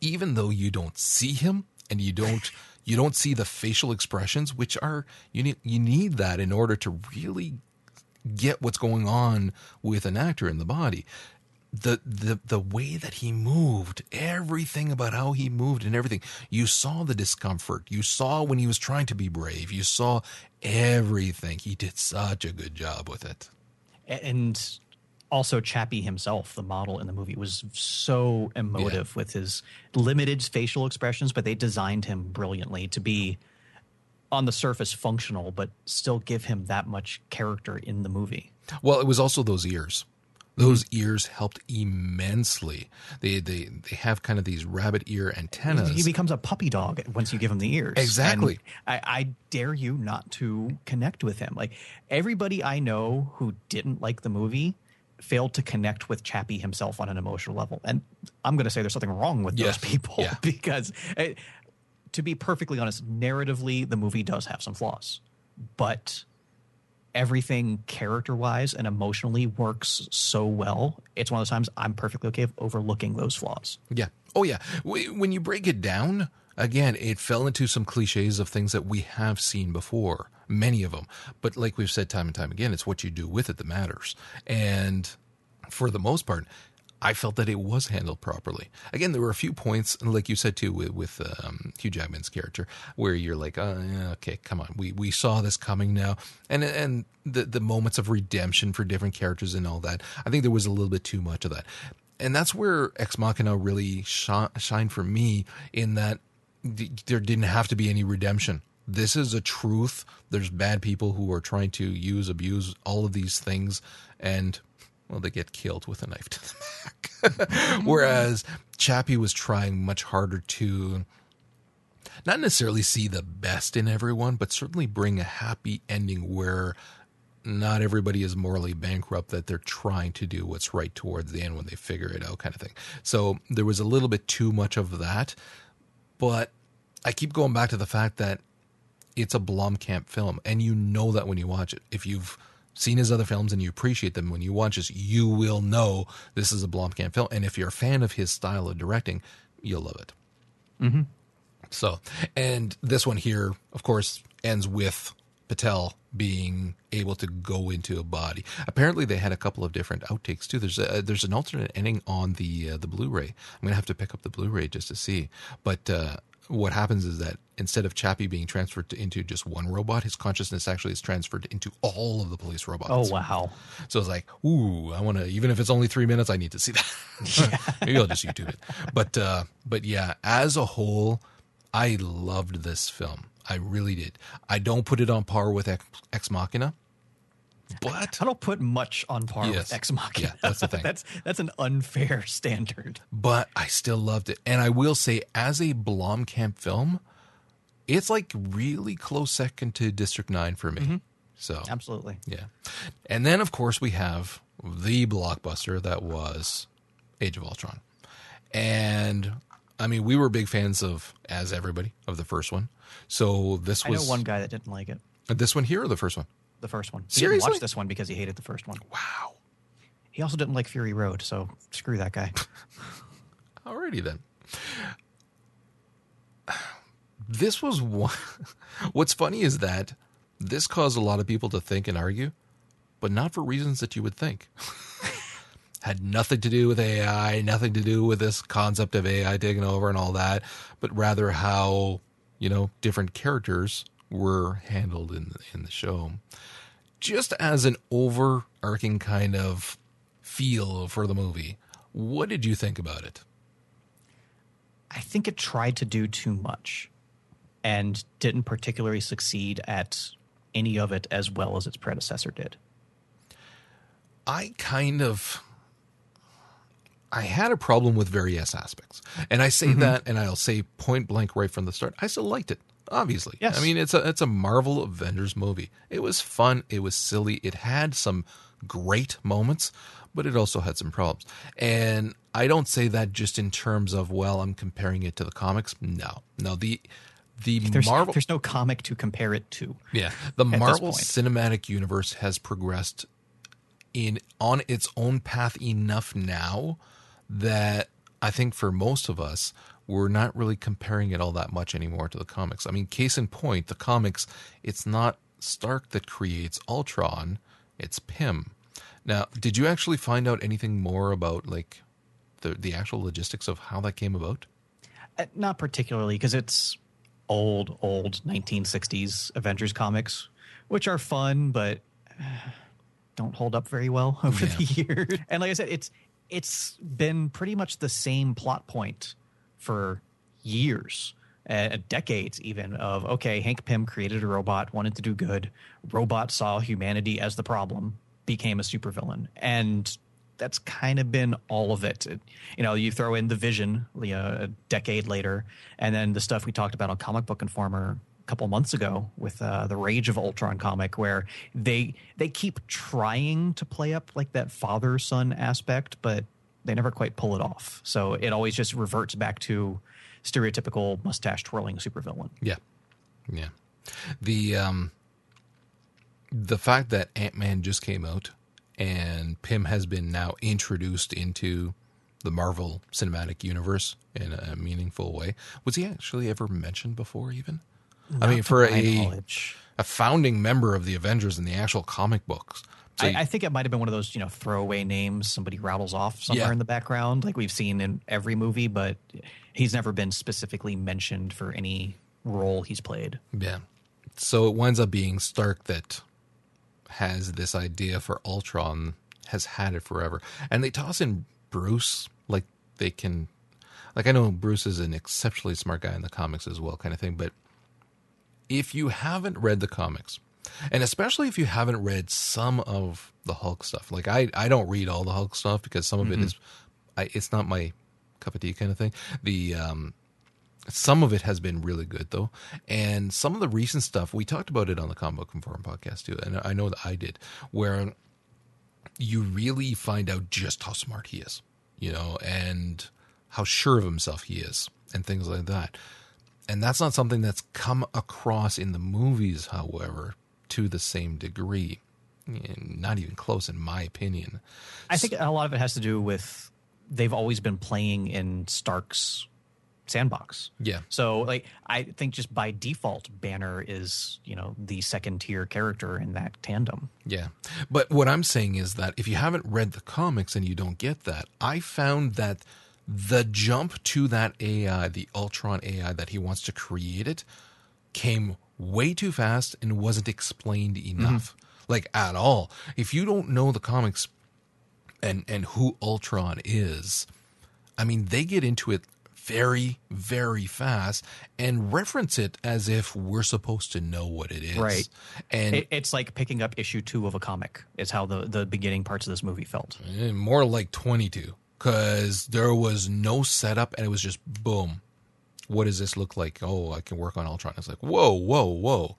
Speaker 2: even though you don't see him and you don't you don't see the facial expressions, which are you need you need that in order to really get what's going on with an actor in the body the the the way that he moved, everything about how he moved and everything. You saw the discomfort. You saw when he was trying to be brave. You saw everything. He did such a good job with it.
Speaker 3: And also Chappie himself, the model in the movie, was so emotive yeah. with his limited facial expressions, but they designed him brilliantly to be on the surface functional, but still give him that much character in the movie.
Speaker 2: Well, it was also those ears those mm. ears helped immensely. They they they have kind of these rabbit ear antennas.
Speaker 3: He becomes a puppy dog once you give him the ears.
Speaker 2: Exactly.
Speaker 3: I, I dare you not to connect with him. Like everybody I know who didn't like the movie failed to connect with Chappie himself on an emotional level. And I'm going to say there's something wrong with those people yeah. because, it, to be perfectly honest, narratively, the movie does have some flaws. But everything character wise and emotionally works so well. It's one of those times I'm perfectly okay with overlooking those flaws.
Speaker 2: Yeah. Oh, yeah. When you break it down, again, it fell into some cliches of things that we have seen before, many of them. But like we've said time and time again, it's what you do with it that matters. And for the most part, I felt that it was handled properly. Again, there were a few points, like you said too, with, with um, Hugh Jackman's character, where you're like, oh, yeah, okay, come on, we we saw this coming now, and and the the moments of redemption for different characters and all that. I think there was a little bit too much of that, and that's where Ex Machina really sh- shined for me in that there didn't have to be any redemption this is a truth. There's bad people who are trying to use, abuse all of these things, and well, they get killed with a knife to the back. Whereas Chappie was trying much harder to not necessarily see the best in everyone, but certainly bring a happy ending where not everybody is morally bankrupt, that they're trying to do what's right towards the end when they figure it out, kind of thing. So there was a little bit too much of that. But I keep going back to the fact that it's a Blomkamp film, and you know that when you watch it. If you've seen his other films and you appreciate them when you watch this, you will know this is a Blomkamp film. And if you're a fan of his style of directing, you'll love it.
Speaker 3: Mm-hmm.
Speaker 2: So, and this one here, of course, ends with Patel being able to go into a body. Apparently, they had a couple of different outtakes too. There's a, there's an alternate ending on the uh, the Blu-ray. I'm gonna have to pick up the Blu-ray just to see. But uh, what happens is that instead of Chappie being transferred to, into just one robot, his consciousness actually is transferred into all of the police robots.
Speaker 3: Oh wow!
Speaker 2: So it's like, ooh, I want to. Even if it's only three minutes, I need to see that. Maybe I'll just YouTube it. But uh, but yeah, as a whole, I loved this film. I really did. I don't put it on par with Ex, Ex Machina. But
Speaker 3: I don't put much on par yes, with Ex Machina.
Speaker 2: Yeah, that's the thing.
Speaker 3: that's that's an unfair standard.
Speaker 2: But I still loved it, and I will say, as a Blomkamp film, it's like really close second to District Nine for me. Mm-hmm. So
Speaker 3: Absolutely.
Speaker 2: yeah, and then of course we have the blockbuster that was Age of Ultron, and I mean we were big fans of, as everybody, of the first one. So this
Speaker 3: I know
Speaker 2: was
Speaker 3: one guy that didn't like it.
Speaker 2: this one here or the first one.
Speaker 3: The first one. He
Speaker 2: Seriously?
Speaker 3: didn't watch this one because he hated the first one.
Speaker 2: Wow.
Speaker 3: He also didn't like Fury Road, so screw that guy.
Speaker 2: Alrighty then. This was one. What's funny is that this caused a lot of people to think and argue, but not for reasons that you would think. Had nothing to do with AI, nothing to do with this concept of AI taking over and all that, but rather how you know different characters were handled in in the show. Just as an overarching kind of feel for the movie, what did you think about it?
Speaker 3: I think it tried to do too much and didn't particularly succeed at any of it as well as its predecessor did.
Speaker 2: I kind of I had a problem with various aspects. And I say
Speaker 3: Mm-hmm.
Speaker 2: that and I'll say point blank right from the start. I still liked it. Obviously.
Speaker 3: Yes.
Speaker 2: I mean it's a it's a Marvel Avengers movie. It was fun, it was silly, it had some great moments, but it also had some problems. And I don't say that just in terms of well, I'm comparing it to the comics. No. No, the the
Speaker 3: There's,
Speaker 2: Marvel
Speaker 3: there's no comic to compare it to.
Speaker 2: yeah, the Marvel. Cinematic Universe has progressed in on its own path enough now that I think for most of us we're not really comparing it all that much anymore to the comics. I mean, case in point, the comics it's not Stark that creates Ultron, it's Pym. Now, did you actually find out anything more about like the the actual logistics of how that came about?
Speaker 3: Uh, Not particularly because it's old, old 1960s Avengers comics, which are fun, but uh, don't hold up very well over the years. And like I said, it's it's been pretty much the same plot point for years, uh, decades even. Of okay, Hank Pym created a robot, wanted to do good. Robot saw humanity as the problem, became a supervillain, and that's kind of been all of it. It- You know, you throw in the Vision you know, a decade later, and then the stuff we talked about on Comic Book Informer a couple months ago with uh, the Rage of Ultron comic, where they they keep trying to play up like that father son aspect, but they never quite pull it off. So it always just reverts back to stereotypical mustache twirling supervillain.
Speaker 2: Yeah, yeah. The um, the fact that Ant Man just came out and Pym has been now introduced into the Marvel Cinematic Universe in a meaningful way. Was he actually ever mentioned before? Even I mean, for a
Speaker 3: knowledge.
Speaker 2: a founding member of the Avengers in the actual comic books. So
Speaker 3: I, I think it might have been one of those, you know, throwaway names somebody rattles off somewhere
Speaker 2: Yeah.
Speaker 3: in the background, like we've seen in every movie, but he's never been specifically mentioned for any role he's played.
Speaker 2: Yeah. So it winds up being Stark that has this idea for Ultron, has had it forever. And they toss in Bruce like they can like I know Bruce is an exceptionally smart guy in the comics as well, kind of thing, but if you haven't read the comics, and especially if you haven't read some of the Hulk stuff, like I, I don't read all the Hulk stuff because some of it is, I, it's not my cup of tea kind of thing. The um, some of it has been really good though, and some of the recent stuff we talked about it on the Comic Book Informer podcast too, and I know that I did, where you really find out just how smart he is, you know, and how sure of himself he is, and things like that. And that's not something that's come across in the movies, however, to the same degree. Not even close, in my opinion.
Speaker 3: I think a lot of it has to do with they've always been playing in Stark's sandbox.
Speaker 2: Yeah.
Speaker 3: So like I think just by default Banner is, you know, the second tier character in that tandem.
Speaker 2: Yeah. But what I'm saying is that if you haven't read the comics and you don't get that, I found that the jump to that AI, the Ultron AI that he wants to create it, came way too fast and wasn't explained enough. Like at all. If you don't know the comics and and who Ultron is, I mean, they get into it very, very fast and reference it as if we're supposed to know what it is.
Speaker 3: Right.
Speaker 2: And
Speaker 3: It, it's like picking up issue two of a comic. Is how the the beginning parts of this movie felt.
Speaker 2: Eh, more like 22 because there was no setup and it was just boom what does this look like? Oh, I can work on Ultron. It's like, whoa, whoa, whoa.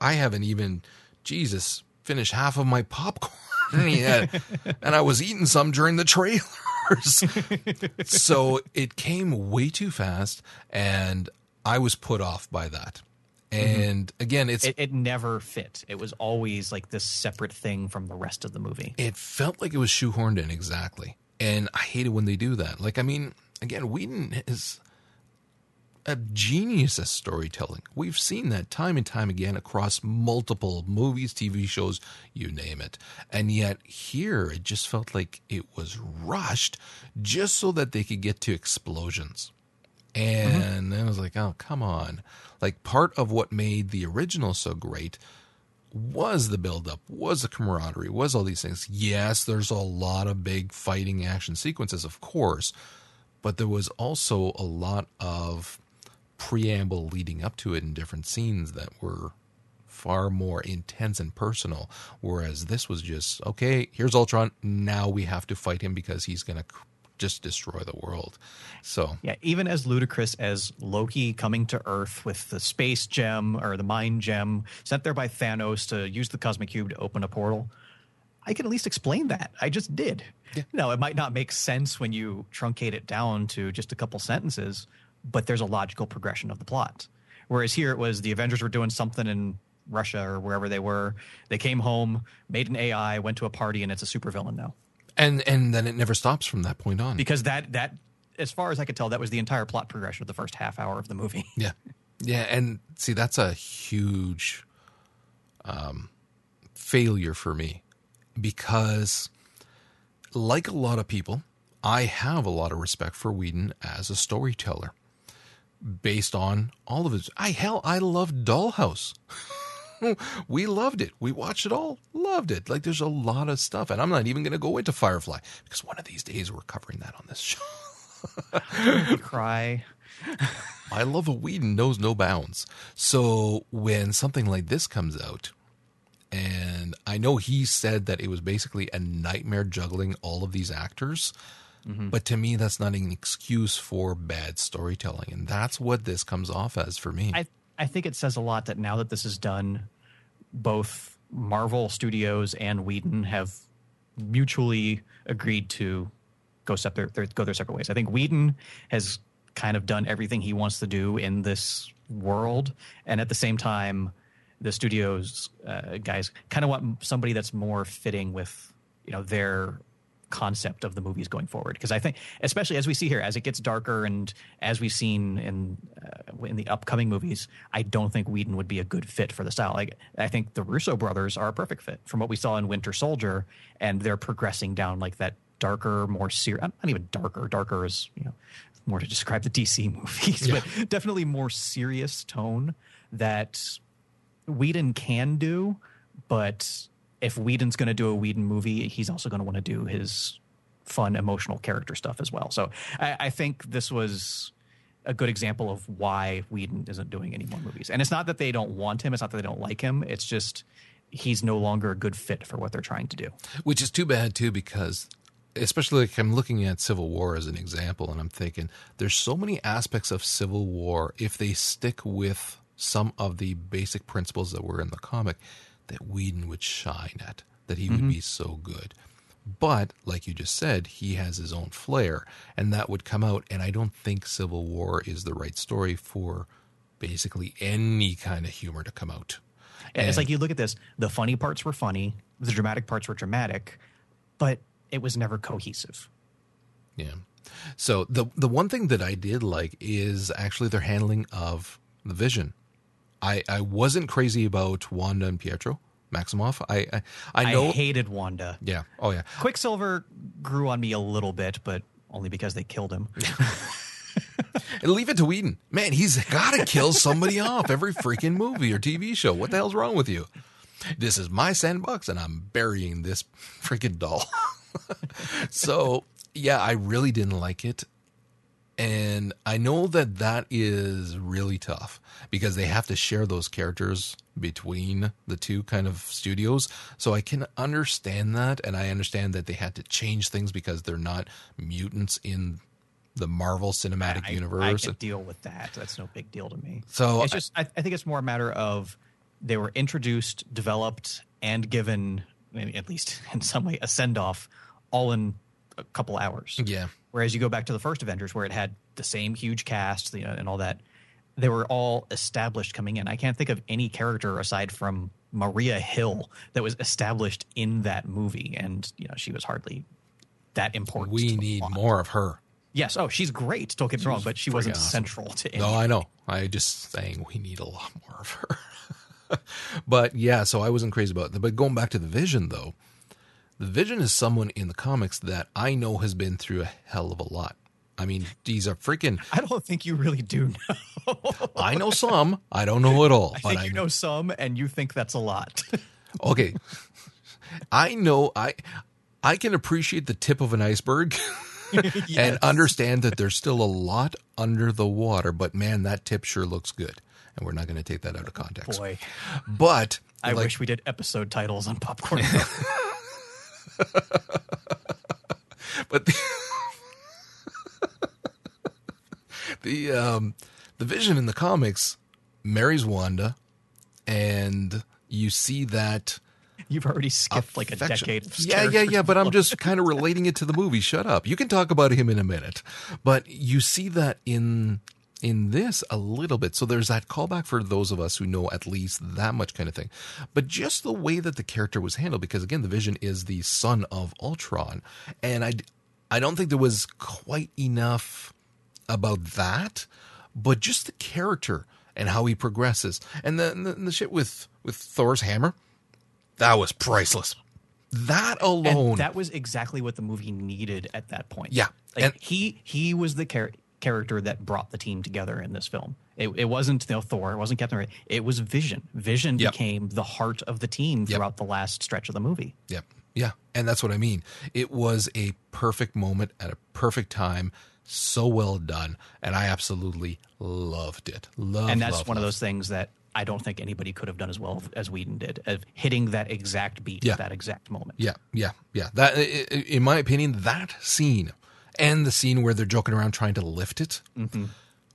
Speaker 2: I haven't even, Jesus, finished half of my popcorn yet. and I was eating some during the trailers. so it came way too fast, and I was put off by that. And mm-hmm. again, it's
Speaker 3: it, it, never fit. It was always like this separate thing from the rest of the movie.
Speaker 2: It felt like it was shoehorned in exactly, and I hate it when they do that. Like, I mean, again, Whedon is a genius at storytelling. We've seen that time and time again across multiple movies, TV shows, you name it. And yet here it just felt like it was rushed just so that they could get to explosions. And mm-hmm. I was like, oh, come on. Like part of what made the original so great was the buildup, was the camaraderie, was all these things. Yes, there's a lot of big fighting action sequences, of course, but there was also a lot of preamble leading up to it in different scenes that were far more intense and personal. Whereas this was just, okay, here's Ultron. Now we have to fight him because he's going to just destroy the world. So,
Speaker 3: yeah, even as ludicrous as Loki coming to Earth with the space gem or the mind gem sent there by Thanos to use the cosmic cube to open a portal. I can at least explain that. I just did. Yeah. No, it might not make sense when you truncate it down to just a couple sentences, but there's a logical progression of the plot. Whereas here it was the Avengers were doing something in Russia or wherever they were. They came home, made an AI, went to a party, and it's a supervillain now.
Speaker 2: And and then it never stops from that point on.
Speaker 3: Because that that as far as I could tell, that was the entire plot progression of the first half hour of the movie.
Speaker 2: Yeah. Yeah, and see that's a huge um, failure for me because like a lot of people, I have a lot of respect for Whedon as a storyteller based on all of his. I hell, I loved Dollhouse. we loved it. We watched it all, loved it. Like there's a lot of stuff, and I'm not even going to go into Firefly because one of these days we're covering that on this show.
Speaker 3: cry.
Speaker 2: My love of Whedon knows no bounds. So when something like this comes out, and I know he said that it was basically a nightmare juggling all of these actors Mm-hmm. But to me, that's not an excuse for bad storytelling. And that's what this comes off as for me.
Speaker 3: I, I think it says a lot that now that this is done, both Marvel Studios and Whedon have mutually agreed to go, their, their, go their separate ways. I think Whedon has kind of done everything he wants to do in this world. And at the same time, the studios uh, guys kind of want somebody that's more fitting with you know their concept of the movies going forward. Because I think, especially as we see here, as it gets darker and as we've seen in uh, in the upcoming movies, I don't think Whedon would be a good fit for the style. Like I think the Russo brothers are a perfect fit from what we saw in Winter Soldier, and they're progressing down like that darker, more serious. Not even darker. Darker is you know more to describe the DC movies, yeah. but definitely more serious tone that Whedon can do, but if Whedon's going to do a Whedon movie, he's also going to want to do his fun, emotional character stuff as well. So I, I, think this was a good example of why Whedon isn't doing any more movies. And it's not that they don't want him, it's not that they don't like him, it's just he's no longer a good fit for what they're trying to do.
Speaker 2: Which is too bad, too, because especially like I'm looking at Civil War as an example, and I'm thinking there's so many aspects of Civil War if they stick with some of the basic principles that were in the comic that Whedon would shine at, that he mm-hmm. would be so good. But, like you just said, he has his own flair, and that would come out. And I don't think Civil War is the right story for basically any kind of humor to come out.
Speaker 3: And it's like you look at this, the funny parts were funny, the dramatic parts were dramatic, but it was never cohesive.
Speaker 2: Yeah. So the the one thing that I did like is actually their handling of the vision. I, I wasn't crazy about Wanda and Pietro Maximoff. I I, I know
Speaker 3: I hated Wanda.
Speaker 2: Yeah. Oh yeah.
Speaker 3: Quicksilver grew on me a little bit, but only because they killed him.
Speaker 2: and leave it to Whedon. Man, he's got to kill somebody off every freaking movie or TV show. What the hell's wrong with you? This is my sandbox, and I'm burying this freaking doll. so yeah, I really didn't like it. And I know that that is really tough because they have to share those characters between the two kind of studios. So I can understand that. And I understand that they had to change things because they're not mutants in the Marvel Cinematic
Speaker 3: I,
Speaker 2: Universe.
Speaker 3: I can deal with that. That's no big deal to me.
Speaker 2: So
Speaker 3: it's just I, I think it's more a matter of they were introduced, developed, and given at least in some way a send off all in a couple hours.
Speaker 2: yeah,
Speaker 3: Whereas you go back to the first Avengers where it had the same huge cast you know, and all that, they were all established coming in. I can't think of any character aside from Maria Hill that was established in that movie, and you know she was hardly that important.
Speaker 2: we need more of her.
Speaker 3: Yes. Oh, she's great. Don't get me wrong, but she wasn't
Speaker 2: awesome.
Speaker 3: central to any.
Speaker 2: No, I know. I just saying we need a lot more of her. but yeah, so I wasn't crazy about it. But going back to the Vision, though, the Vision is someone in the comics that I know has been through a hell of a lot. I mean, he's a freaking.
Speaker 3: I don't think you really do know.
Speaker 2: I know some. I don't know it all.
Speaker 3: I
Speaker 2: but
Speaker 3: think
Speaker 2: I
Speaker 3: you know some, and you think that's a lot.
Speaker 2: Okay, I know. I I can appreciate the tip of an iceberg. and understand that there's still a lot under the water, but man, that tip sure looks good. And we're not going to take that out of context.
Speaker 3: Boy,
Speaker 2: But
Speaker 3: I
Speaker 2: like,
Speaker 3: wish we did episode titles on popcorn.
Speaker 2: but the, the um the vision in the comics marries Wanda and you see that
Speaker 3: You've already skipped like a decade. Of
Speaker 2: yeah, yeah, yeah. But I'm just kind of relating it to the movie. Shut up. You can talk about him in a minute, but you see that in in this a little bit. So there's that callback for those of us who know at least that much kind of thing. But just the way that the character was handled, because again, the Vision is the son of Ultron, and I I don't think there was quite enough about that, but just the character and how he progresses, and the the, the shit with with Thor's hammer, that was priceless. That alone,
Speaker 3: And that was exactly what the movie needed at that point.
Speaker 2: Yeah,
Speaker 3: like
Speaker 2: and-
Speaker 3: he he was the char- character that brought the team together in this film. It, it wasn't you know, Thor, it wasn't Captain America. It was Vision. Vision
Speaker 2: Yep.
Speaker 3: became the heart of the team
Speaker 2: Yep.
Speaker 3: throughout the last stretch of the movie.
Speaker 2: Yep. Yeah. And that's what I mean. It was a perfect moment at a perfect time. So well done. And I absolutely loved it. Love,
Speaker 3: and that's
Speaker 2: love,
Speaker 3: one of those things that I don't think anybody could have done as well as Whedon did, of hitting that exact beat
Speaker 2: Yeah.
Speaker 3: at that exact moment.
Speaker 2: Yeah. Yeah. Yeah. That, in my opinion, that scene and the scene where they're joking around trying to lift it
Speaker 3: Mm-hmm.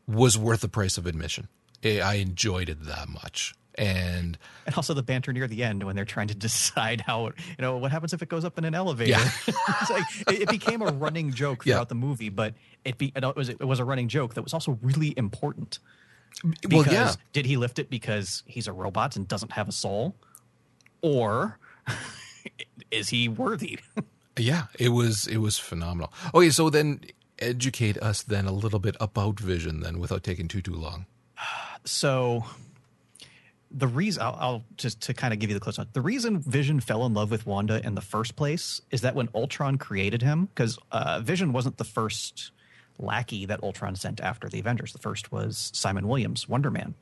Speaker 2: was worth the price of admission. I enjoyed it that much. And
Speaker 3: And also the banter near the end when they're trying to decide how, you know, what happens if it goes up in an elevator.
Speaker 2: Yeah.
Speaker 3: it's like, it, it became a running joke
Speaker 2: Yeah.
Speaker 3: throughout the movie, but it, be, it, was, it was a running joke that was also really important.
Speaker 2: well,
Speaker 3: Because
Speaker 2: yeah.
Speaker 3: did he lift it because he's a robot and doesn't have a soul? Or is he worthy?
Speaker 2: Yeah, it was it was phenomenal. Okay, so then educate us then a little bit about Vision then without taking too too long.
Speaker 3: so the reason I'll, I'll just to kind of give you the close one. The reason Vision fell in love with Wanda in the first place is that when Ultron created him, because uh, Vision wasn't the first lackey that Ultron sent after the Avengers. The first was Simon Williams, Wonder Man.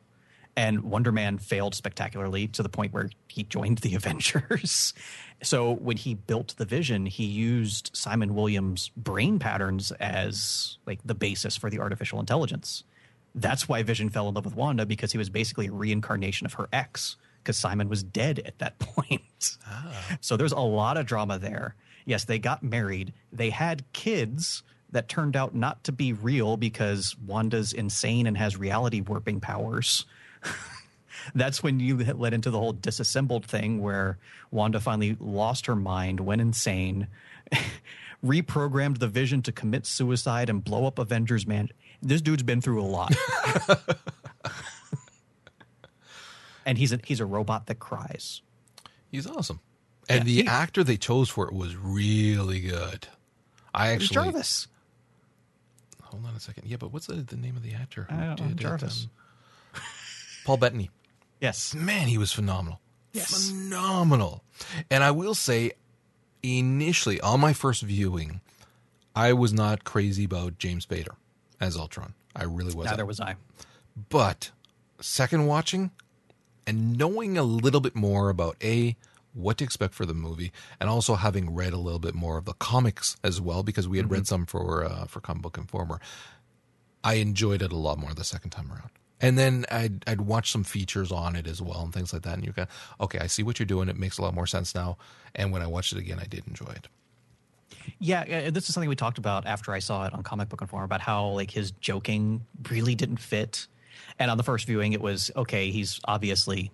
Speaker 3: And Wonder Man failed spectacularly to the point where he joined the Avengers. so when he built the Vision, he used Simon Williams' brain patterns as like the basis for the artificial intelligence that's why Vision fell in love with Wanda because he was basically a reincarnation of her ex because Simon was dead at that point. Ah. So there's a lot of drama there. Yes, they got married. They had kids that turned out not to be real because Wanda's insane and has reality warping powers. That's when you led into the whole disassembled thing where Wanda finally lost her mind, went insane, reprogrammed the vision to commit suicide and blow up Avengers Man. This dude's been through a lot. and he's a, he's a robot that cries.
Speaker 2: He's awesome. And
Speaker 3: Yeah,
Speaker 2: the
Speaker 3: he-
Speaker 2: actor they chose for it was really good. I actually
Speaker 3: Jarvis.
Speaker 2: hold on a second. Yeah, but what's the, the name of the actor who
Speaker 3: I don't know,
Speaker 2: did it?
Speaker 3: Jarvis.
Speaker 2: Um, Paul Bettany.
Speaker 3: Yes.
Speaker 2: Man, he was phenomenal.
Speaker 3: Yes.
Speaker 2: Phenomenal. And I will say, initially, on my first viewing, I was not crazy about James Spader as Ultron. I really wasn't.
Speaker 3: Neither was I.
Speaker 2: But second watching and knowing a little bit more about A, what to expect for the movie, and also having read a little bit more of the comics as well, because we had read some for uh, for Comic Book Informer, I enjoyed it a lot more the second time around. And then I'd I'd watch some features on it as well and things like that, and you go, okay, I see what you're doing. It makes a lot more sense now. And when I watched it again, I did enjoy it.
Speaker 3: Yeah, this is something we talked about after I saw it on Comic Book Informer about how like his joking really didn't fit. And on the first viewing, it was okay. He's obviously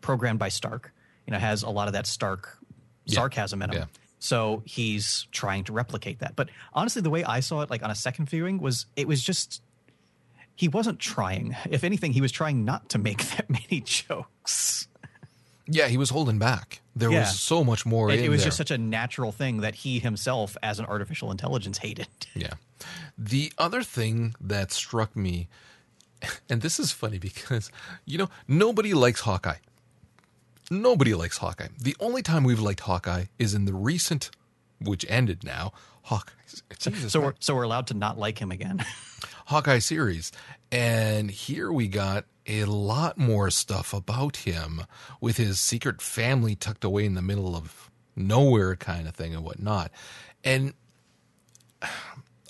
Speaker 3: programmed by Stark. You know, has a lot of that Stark sarcasm in him.
Speaker 2: Yeah.
Speaker 3: So he's trying to replicate that. But honestly, the way I saw it, like on a second viewing, was it was just he wasn't trying. If anything, he was trying not to make that many jokes.
Speaker 2: Yeah, he was holding back. There
Speaker 3: Yeah.
Speaker 2: was so much more.
Speaker 3: It, it was
Speaker 2: there.
Speaker 3: just such a natural thing that he himself, as an artificial intelligence, hated.
Speaker 2: Yeah. The other thing that struck me, and this is funny because, you know, nobody likes Hawkeye. Nobody likes Hawkeye. The only time we've liked Hawkeye is in the recent, which ended now, Hawkeye. Jesus
Speaker 3: So we're so we're allowed to not like him again.
Speaker 2: Hawkeye series. And here we got a lot more stuff about him with his secret family tucked away in the middle of nowhere kind of thing and whatnot. And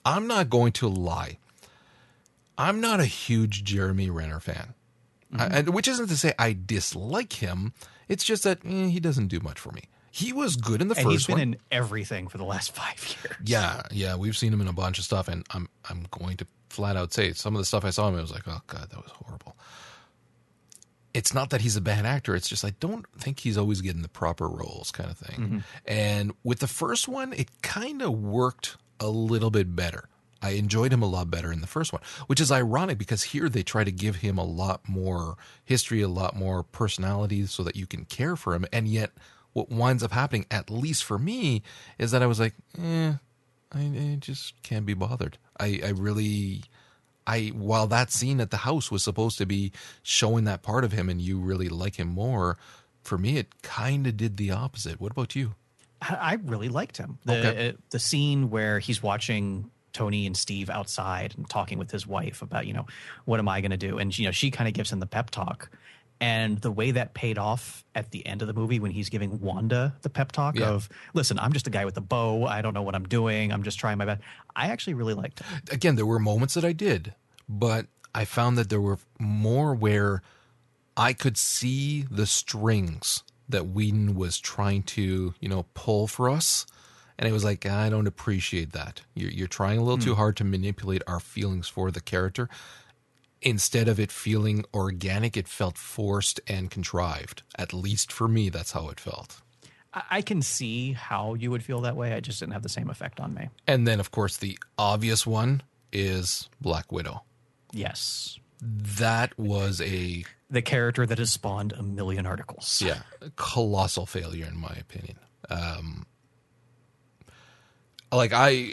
Speaker 2: I'm not going to lie. I'm not a huge Jeremy Renner fan. I, which isn't to say I dislike him. It's just that eh, he doesn't do much for me. He was good in the
Speaker 3: and
Speaker 2: first
Speaker 3: he's been
Speaker 2: one.
Speaker 3: in everything for the last five years.
Speaker 2: Yeah, yeah, we've seen him in a bunch of stuff, and I'm I'm going to flat out say some of the stuff I saw him, I was like, oh god, that was horrible. It's not that he's a bad actor; it's just I don't think he's always getting the proper roles, kind of thing. Mm-hmm. And with the first one, it kind of worked a little bit better. I enjoyed him a lot better in the first one, which is ironic because here they try to give him a lot more history, a lot more personality so that you can care for him. And yet, what winds up happening, at least for me, is that I was like, eh, I, I just can't be bothered. I, I really, I while that scene at the house was supposed to be showing that part of him and you really like him more, for me it kind of did the opposite. What about you?
Speaker 3: I I really liked him. The
Speaker 2: Okay.
Speaker 3: uh, the scene where he's watching Tony and Steve outside and talking with his wife about, you know, what am I going to do? And you know, she kind of gives him the pep talk. And the way that paid off at the end of the movie when he's giving Wanda the pep talk
Speaker 2: Yeah.
Speaker 3: of, "Listen, I'm just a guy with a bow. I don't know what I'm doing. I'm just trying my best." I actually really liked it.
Speaker 2: again, there were moments that I did, but I found that there were more where I could see the strings that Whedon was trying to, you know, pull for us. And it was like, I don't appreciate that. You're, you're trying a little hmm. too hard to manipulate our feelings for the character. Instead of it feeling organic, it felt forced and contrived. At least for me, that's how it felt.
Speaker 3: I, can see how you would feel that way. I just didn't have the same effect on me.
Speaker 2: And then, of course, the obvious one is Black Widow.
Speaker 3: Yes,
Speaker 2: That was a
Speaker 3: the character that has spawned a million articles.
Speaker 2: yeah, colossal failure in my opinion. Um, like I,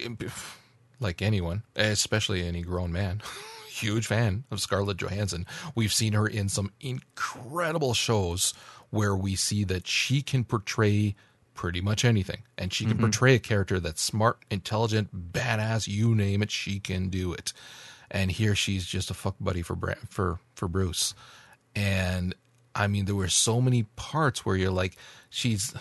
Speaker 2: like anyone, especially any grown man, huge fan of Scarlett Johansson. We've seen her in some incredible shows where we see that she can portray pretty much anything, and she can mm-hmm. portray a character that's smart, intelligent, badass. You name it, she can do it. And here she's just a fuck buddy for Bra- for for Bruce, and I mean there were so many parts where you're like, she's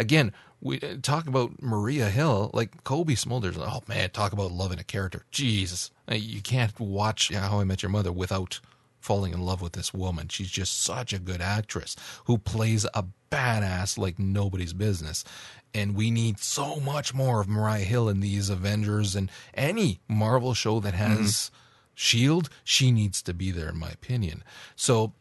Speaker 2: again. We uh, talk about Maria Hill, like Cobie Smulders. Oh man, talk about loving a character. Jesus, uh, you can't watch How I Met Your Mother without falling in love with this woman. She's just such a good actress who plays a badass like nobody's business. And we need so much more of Mariah Hill in these Avengers and any Marvel show that mm-hmm. has Shield. She needs to be there, in my opinion. So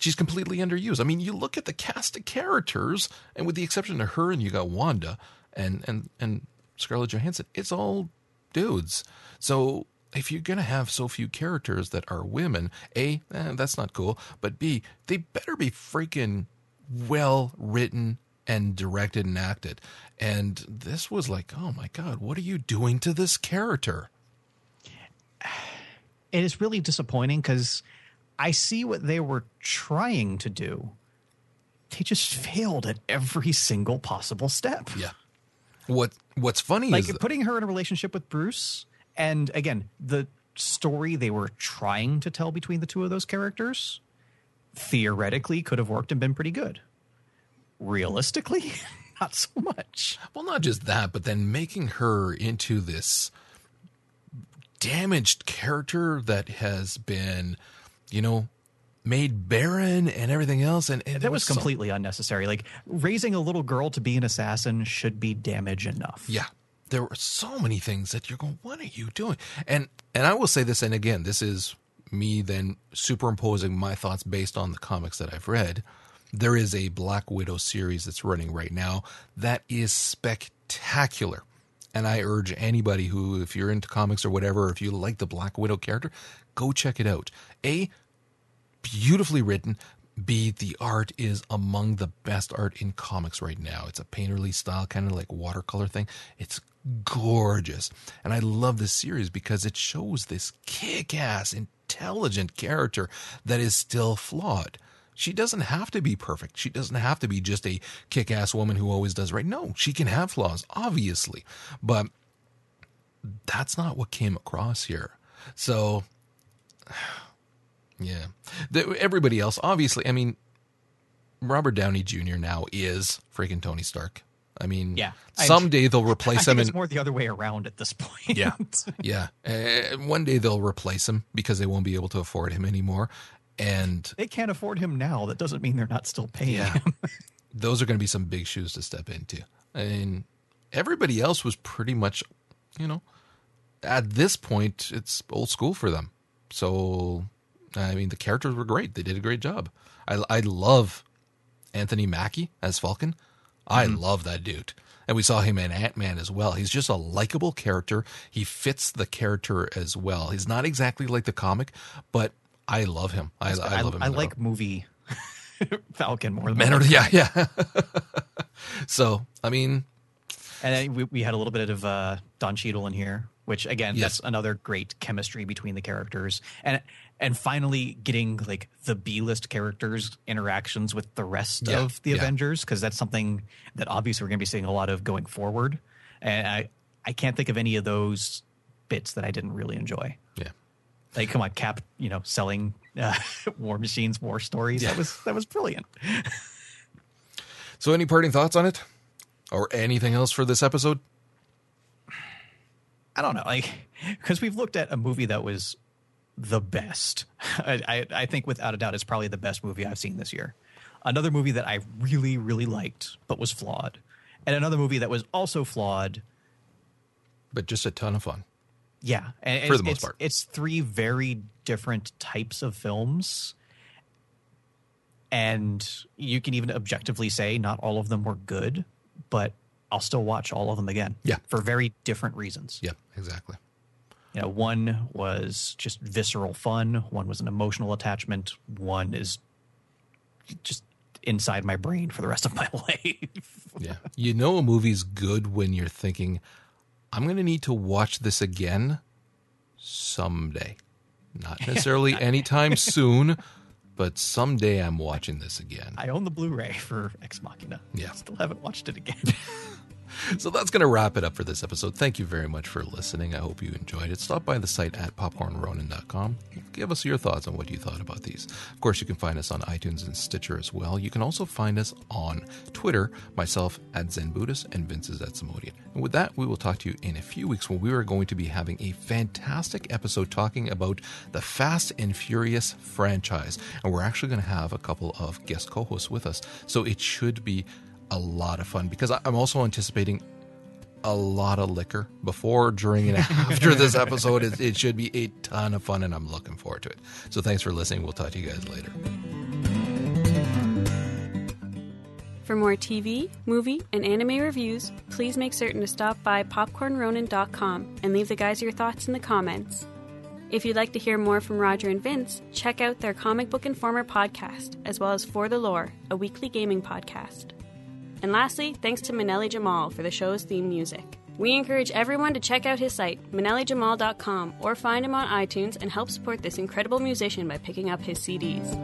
Speaker 2: she's completely underused. I mean, you look at the cast of characters, and with the exception of her, and you got Wanda and and and Scarlett Johansson, it's all dudes. So if you're gonna have so few characters that are women, a eh, that's not cool. But b they better be freaking well written and directed and acted. And this was like, oh my god, what are you doing to this character?
Speaker 3: it is really disappointing because I see what they were trying to do. They just failed at every single possible step.
Speaker 2: Yeah. What What's funny
Speaker 3: Like
Speaker 2: is
Speaker 3: putting her in a relationship with Bruce, and again, the story they were trying to tell between the two of those characters theoretically could have worked and been pretty good. Realistically, not so much.
Speaker 2: Well, not just that, but then making her into this damaged character that has been, you know, made barren and everything else. And, and
Speaker 3: That was
Speaker 2: so-
Speaker 3: completely unnecessary. Like raising a little girl to be an assassin should be damage enough.
Speaker 2: yeah, there were so many things that you're going, what are you doing? And and I will say this, and again, this is me then superimposing my thoughts based on the comics that I've read. There is a Black Widow series that's running right now that is spectacular. And I urge anybody who, if you're into comics or whatever, if you like the Black Widow character, go check it out. A, beautifully written. B, the art is among the best art in comics right now. It's a painterly style, kind of like watercolor thing. It's gorgeous. And I love this series because it shows this kick ass, intelligent character that is still flawed. She doesn't have to be perfect. She doesn't have to be just a kick ass woman who always does right. No, she can have flaws, obviously. But that's not what came across here. So, yeah. The, everybody else, obviously, I mean, Robert Downey Jr. now is freaking Tony Stark. I mean,
Speaker 3: Yeah.
Speaker 2: someday they'll
Speaker 3: I
Speaker 2: replace
Speaker 3: think
Speaker 2: him.
Speaker 3: it's
Speaker 2: in,
Speaker 3: more the other way around at this point.
Speaker 2: yeah, yeah. Uh, one day they'll replace him because they won't be able to afford him anymore, and
Speaker 3: they can't afford him now. That doesn't mean they're not still paying
Speaker 2: Yeah.
Speaker 3: him.
Speaker 2: those are going to be some big shoes to step into. I mean, everybody else was pretty much, you know, at this point, it's old school for them. So, I mean, the characters were great. They did a great job. I, I love Anthony Mackie as Falcon. I love that dude. And we saw him in Ant Man as well. He's just a likable character. He fits the character as well. He's not exactly like the comic, but I love him. I, I love him.
Speaker 3: I like movie Falcon more than
Speaker 2: Man, or- yeah, yeah. so, I mean,
Speaker 3: And then we, we had a little bit of uh, Don Cheadle in here, which again,
Speaker 2: Yes.
Speaker 3: that's another great chemistry between the characters, and and finally getting like the B list characters interactions with the rest
Speaker 2: Yeah,
Speaker 3: of the
Speaker 2: yeah.
Speaker 3: Avengers, because that's something that obviously we're going to be seeing a lot of going forward. And I I can't think of any of those bits that I didn't really enjoy.
Speaker 2: yeah.
Speaker 3: Like, come on, Cap, you know, selling uh, War Machines, War Stories. That was that was brilliant.
Speaker 2: So, any parting thoughts on it, or anything else for this episode?
Speaker 3: I don't know, like because we've looked at a movie that was the best. I, I, I think without a doubt, it's probably the best movie I've seen this year. Another movie that I really, really liked but was flawed, and another movie that was also flawed.
Speaker 2: But just a ton of fun.
Speaker 3: Yeah, and
Speaker 2: For
Speaker 3: it's,
Speaker 2: the most part.
Speaker 3: it's three very different types of films, and you can even objectively say not all of them were good, but I'll still watch all of them again.
Speaker 2: Yeah.
Speaker 3: for very different reasons.
Speaker 2: Yeah, exactly.
Speaker 3: You know, one was just visceral fun. One was an emotional attachment. One is just inside my brain for the rest of my life.
Speaker 2: Yeah. you know, a movie's good when you're thinking, I'm going to need to watch this again someday. Not necessarily anytime soon, but someday I'm watching this again.
Speaker 3: I own the Blu-ray for Ex Machina.
Speaker 2: Yeah.
Speaker 3: still haven't watched it again.
Speaker 2: So that's going to wrap it up for this episode. Thank you very much for listening. I hope you enjoyed it. Stop by the site at popcornronin.com. Give us your thoughts on what you thought about these. Of course, you can find us on iTunes and Stitcher as well. You can also find us on Twitter, myself at Zen Buddhist and Vince at Samodian. And with that, we will talk to you in a few weeks when we are going to be having a fantastic episode talking about the Fast and Furious franchise. And we're actually going to have a couple of guest co hosts with us. So it should be a lot of fun because I'm also anticipating a lot of liquor before, during, and after this episode. It, it should be a ton of fun, and I'm looking forward to it. So thanks for listening. We'll talk to you guys later.
Speaker 1: For more TV, movie, and anime reviews, please make certain to stop by popcornronin.com and leave the guys your thoughts in the comments. If you'd like to hear more from Roger and Vince, check out their Comic Book Informer podcast, as well as For the Lore, a weekly gaming podcast. And lastly, thanks to Manelli Jamal for the show's theme music. We encourage everyone to check out his site, manellijamal.com, or find him on iTunes and help support this incredible musician by picking up his CDs.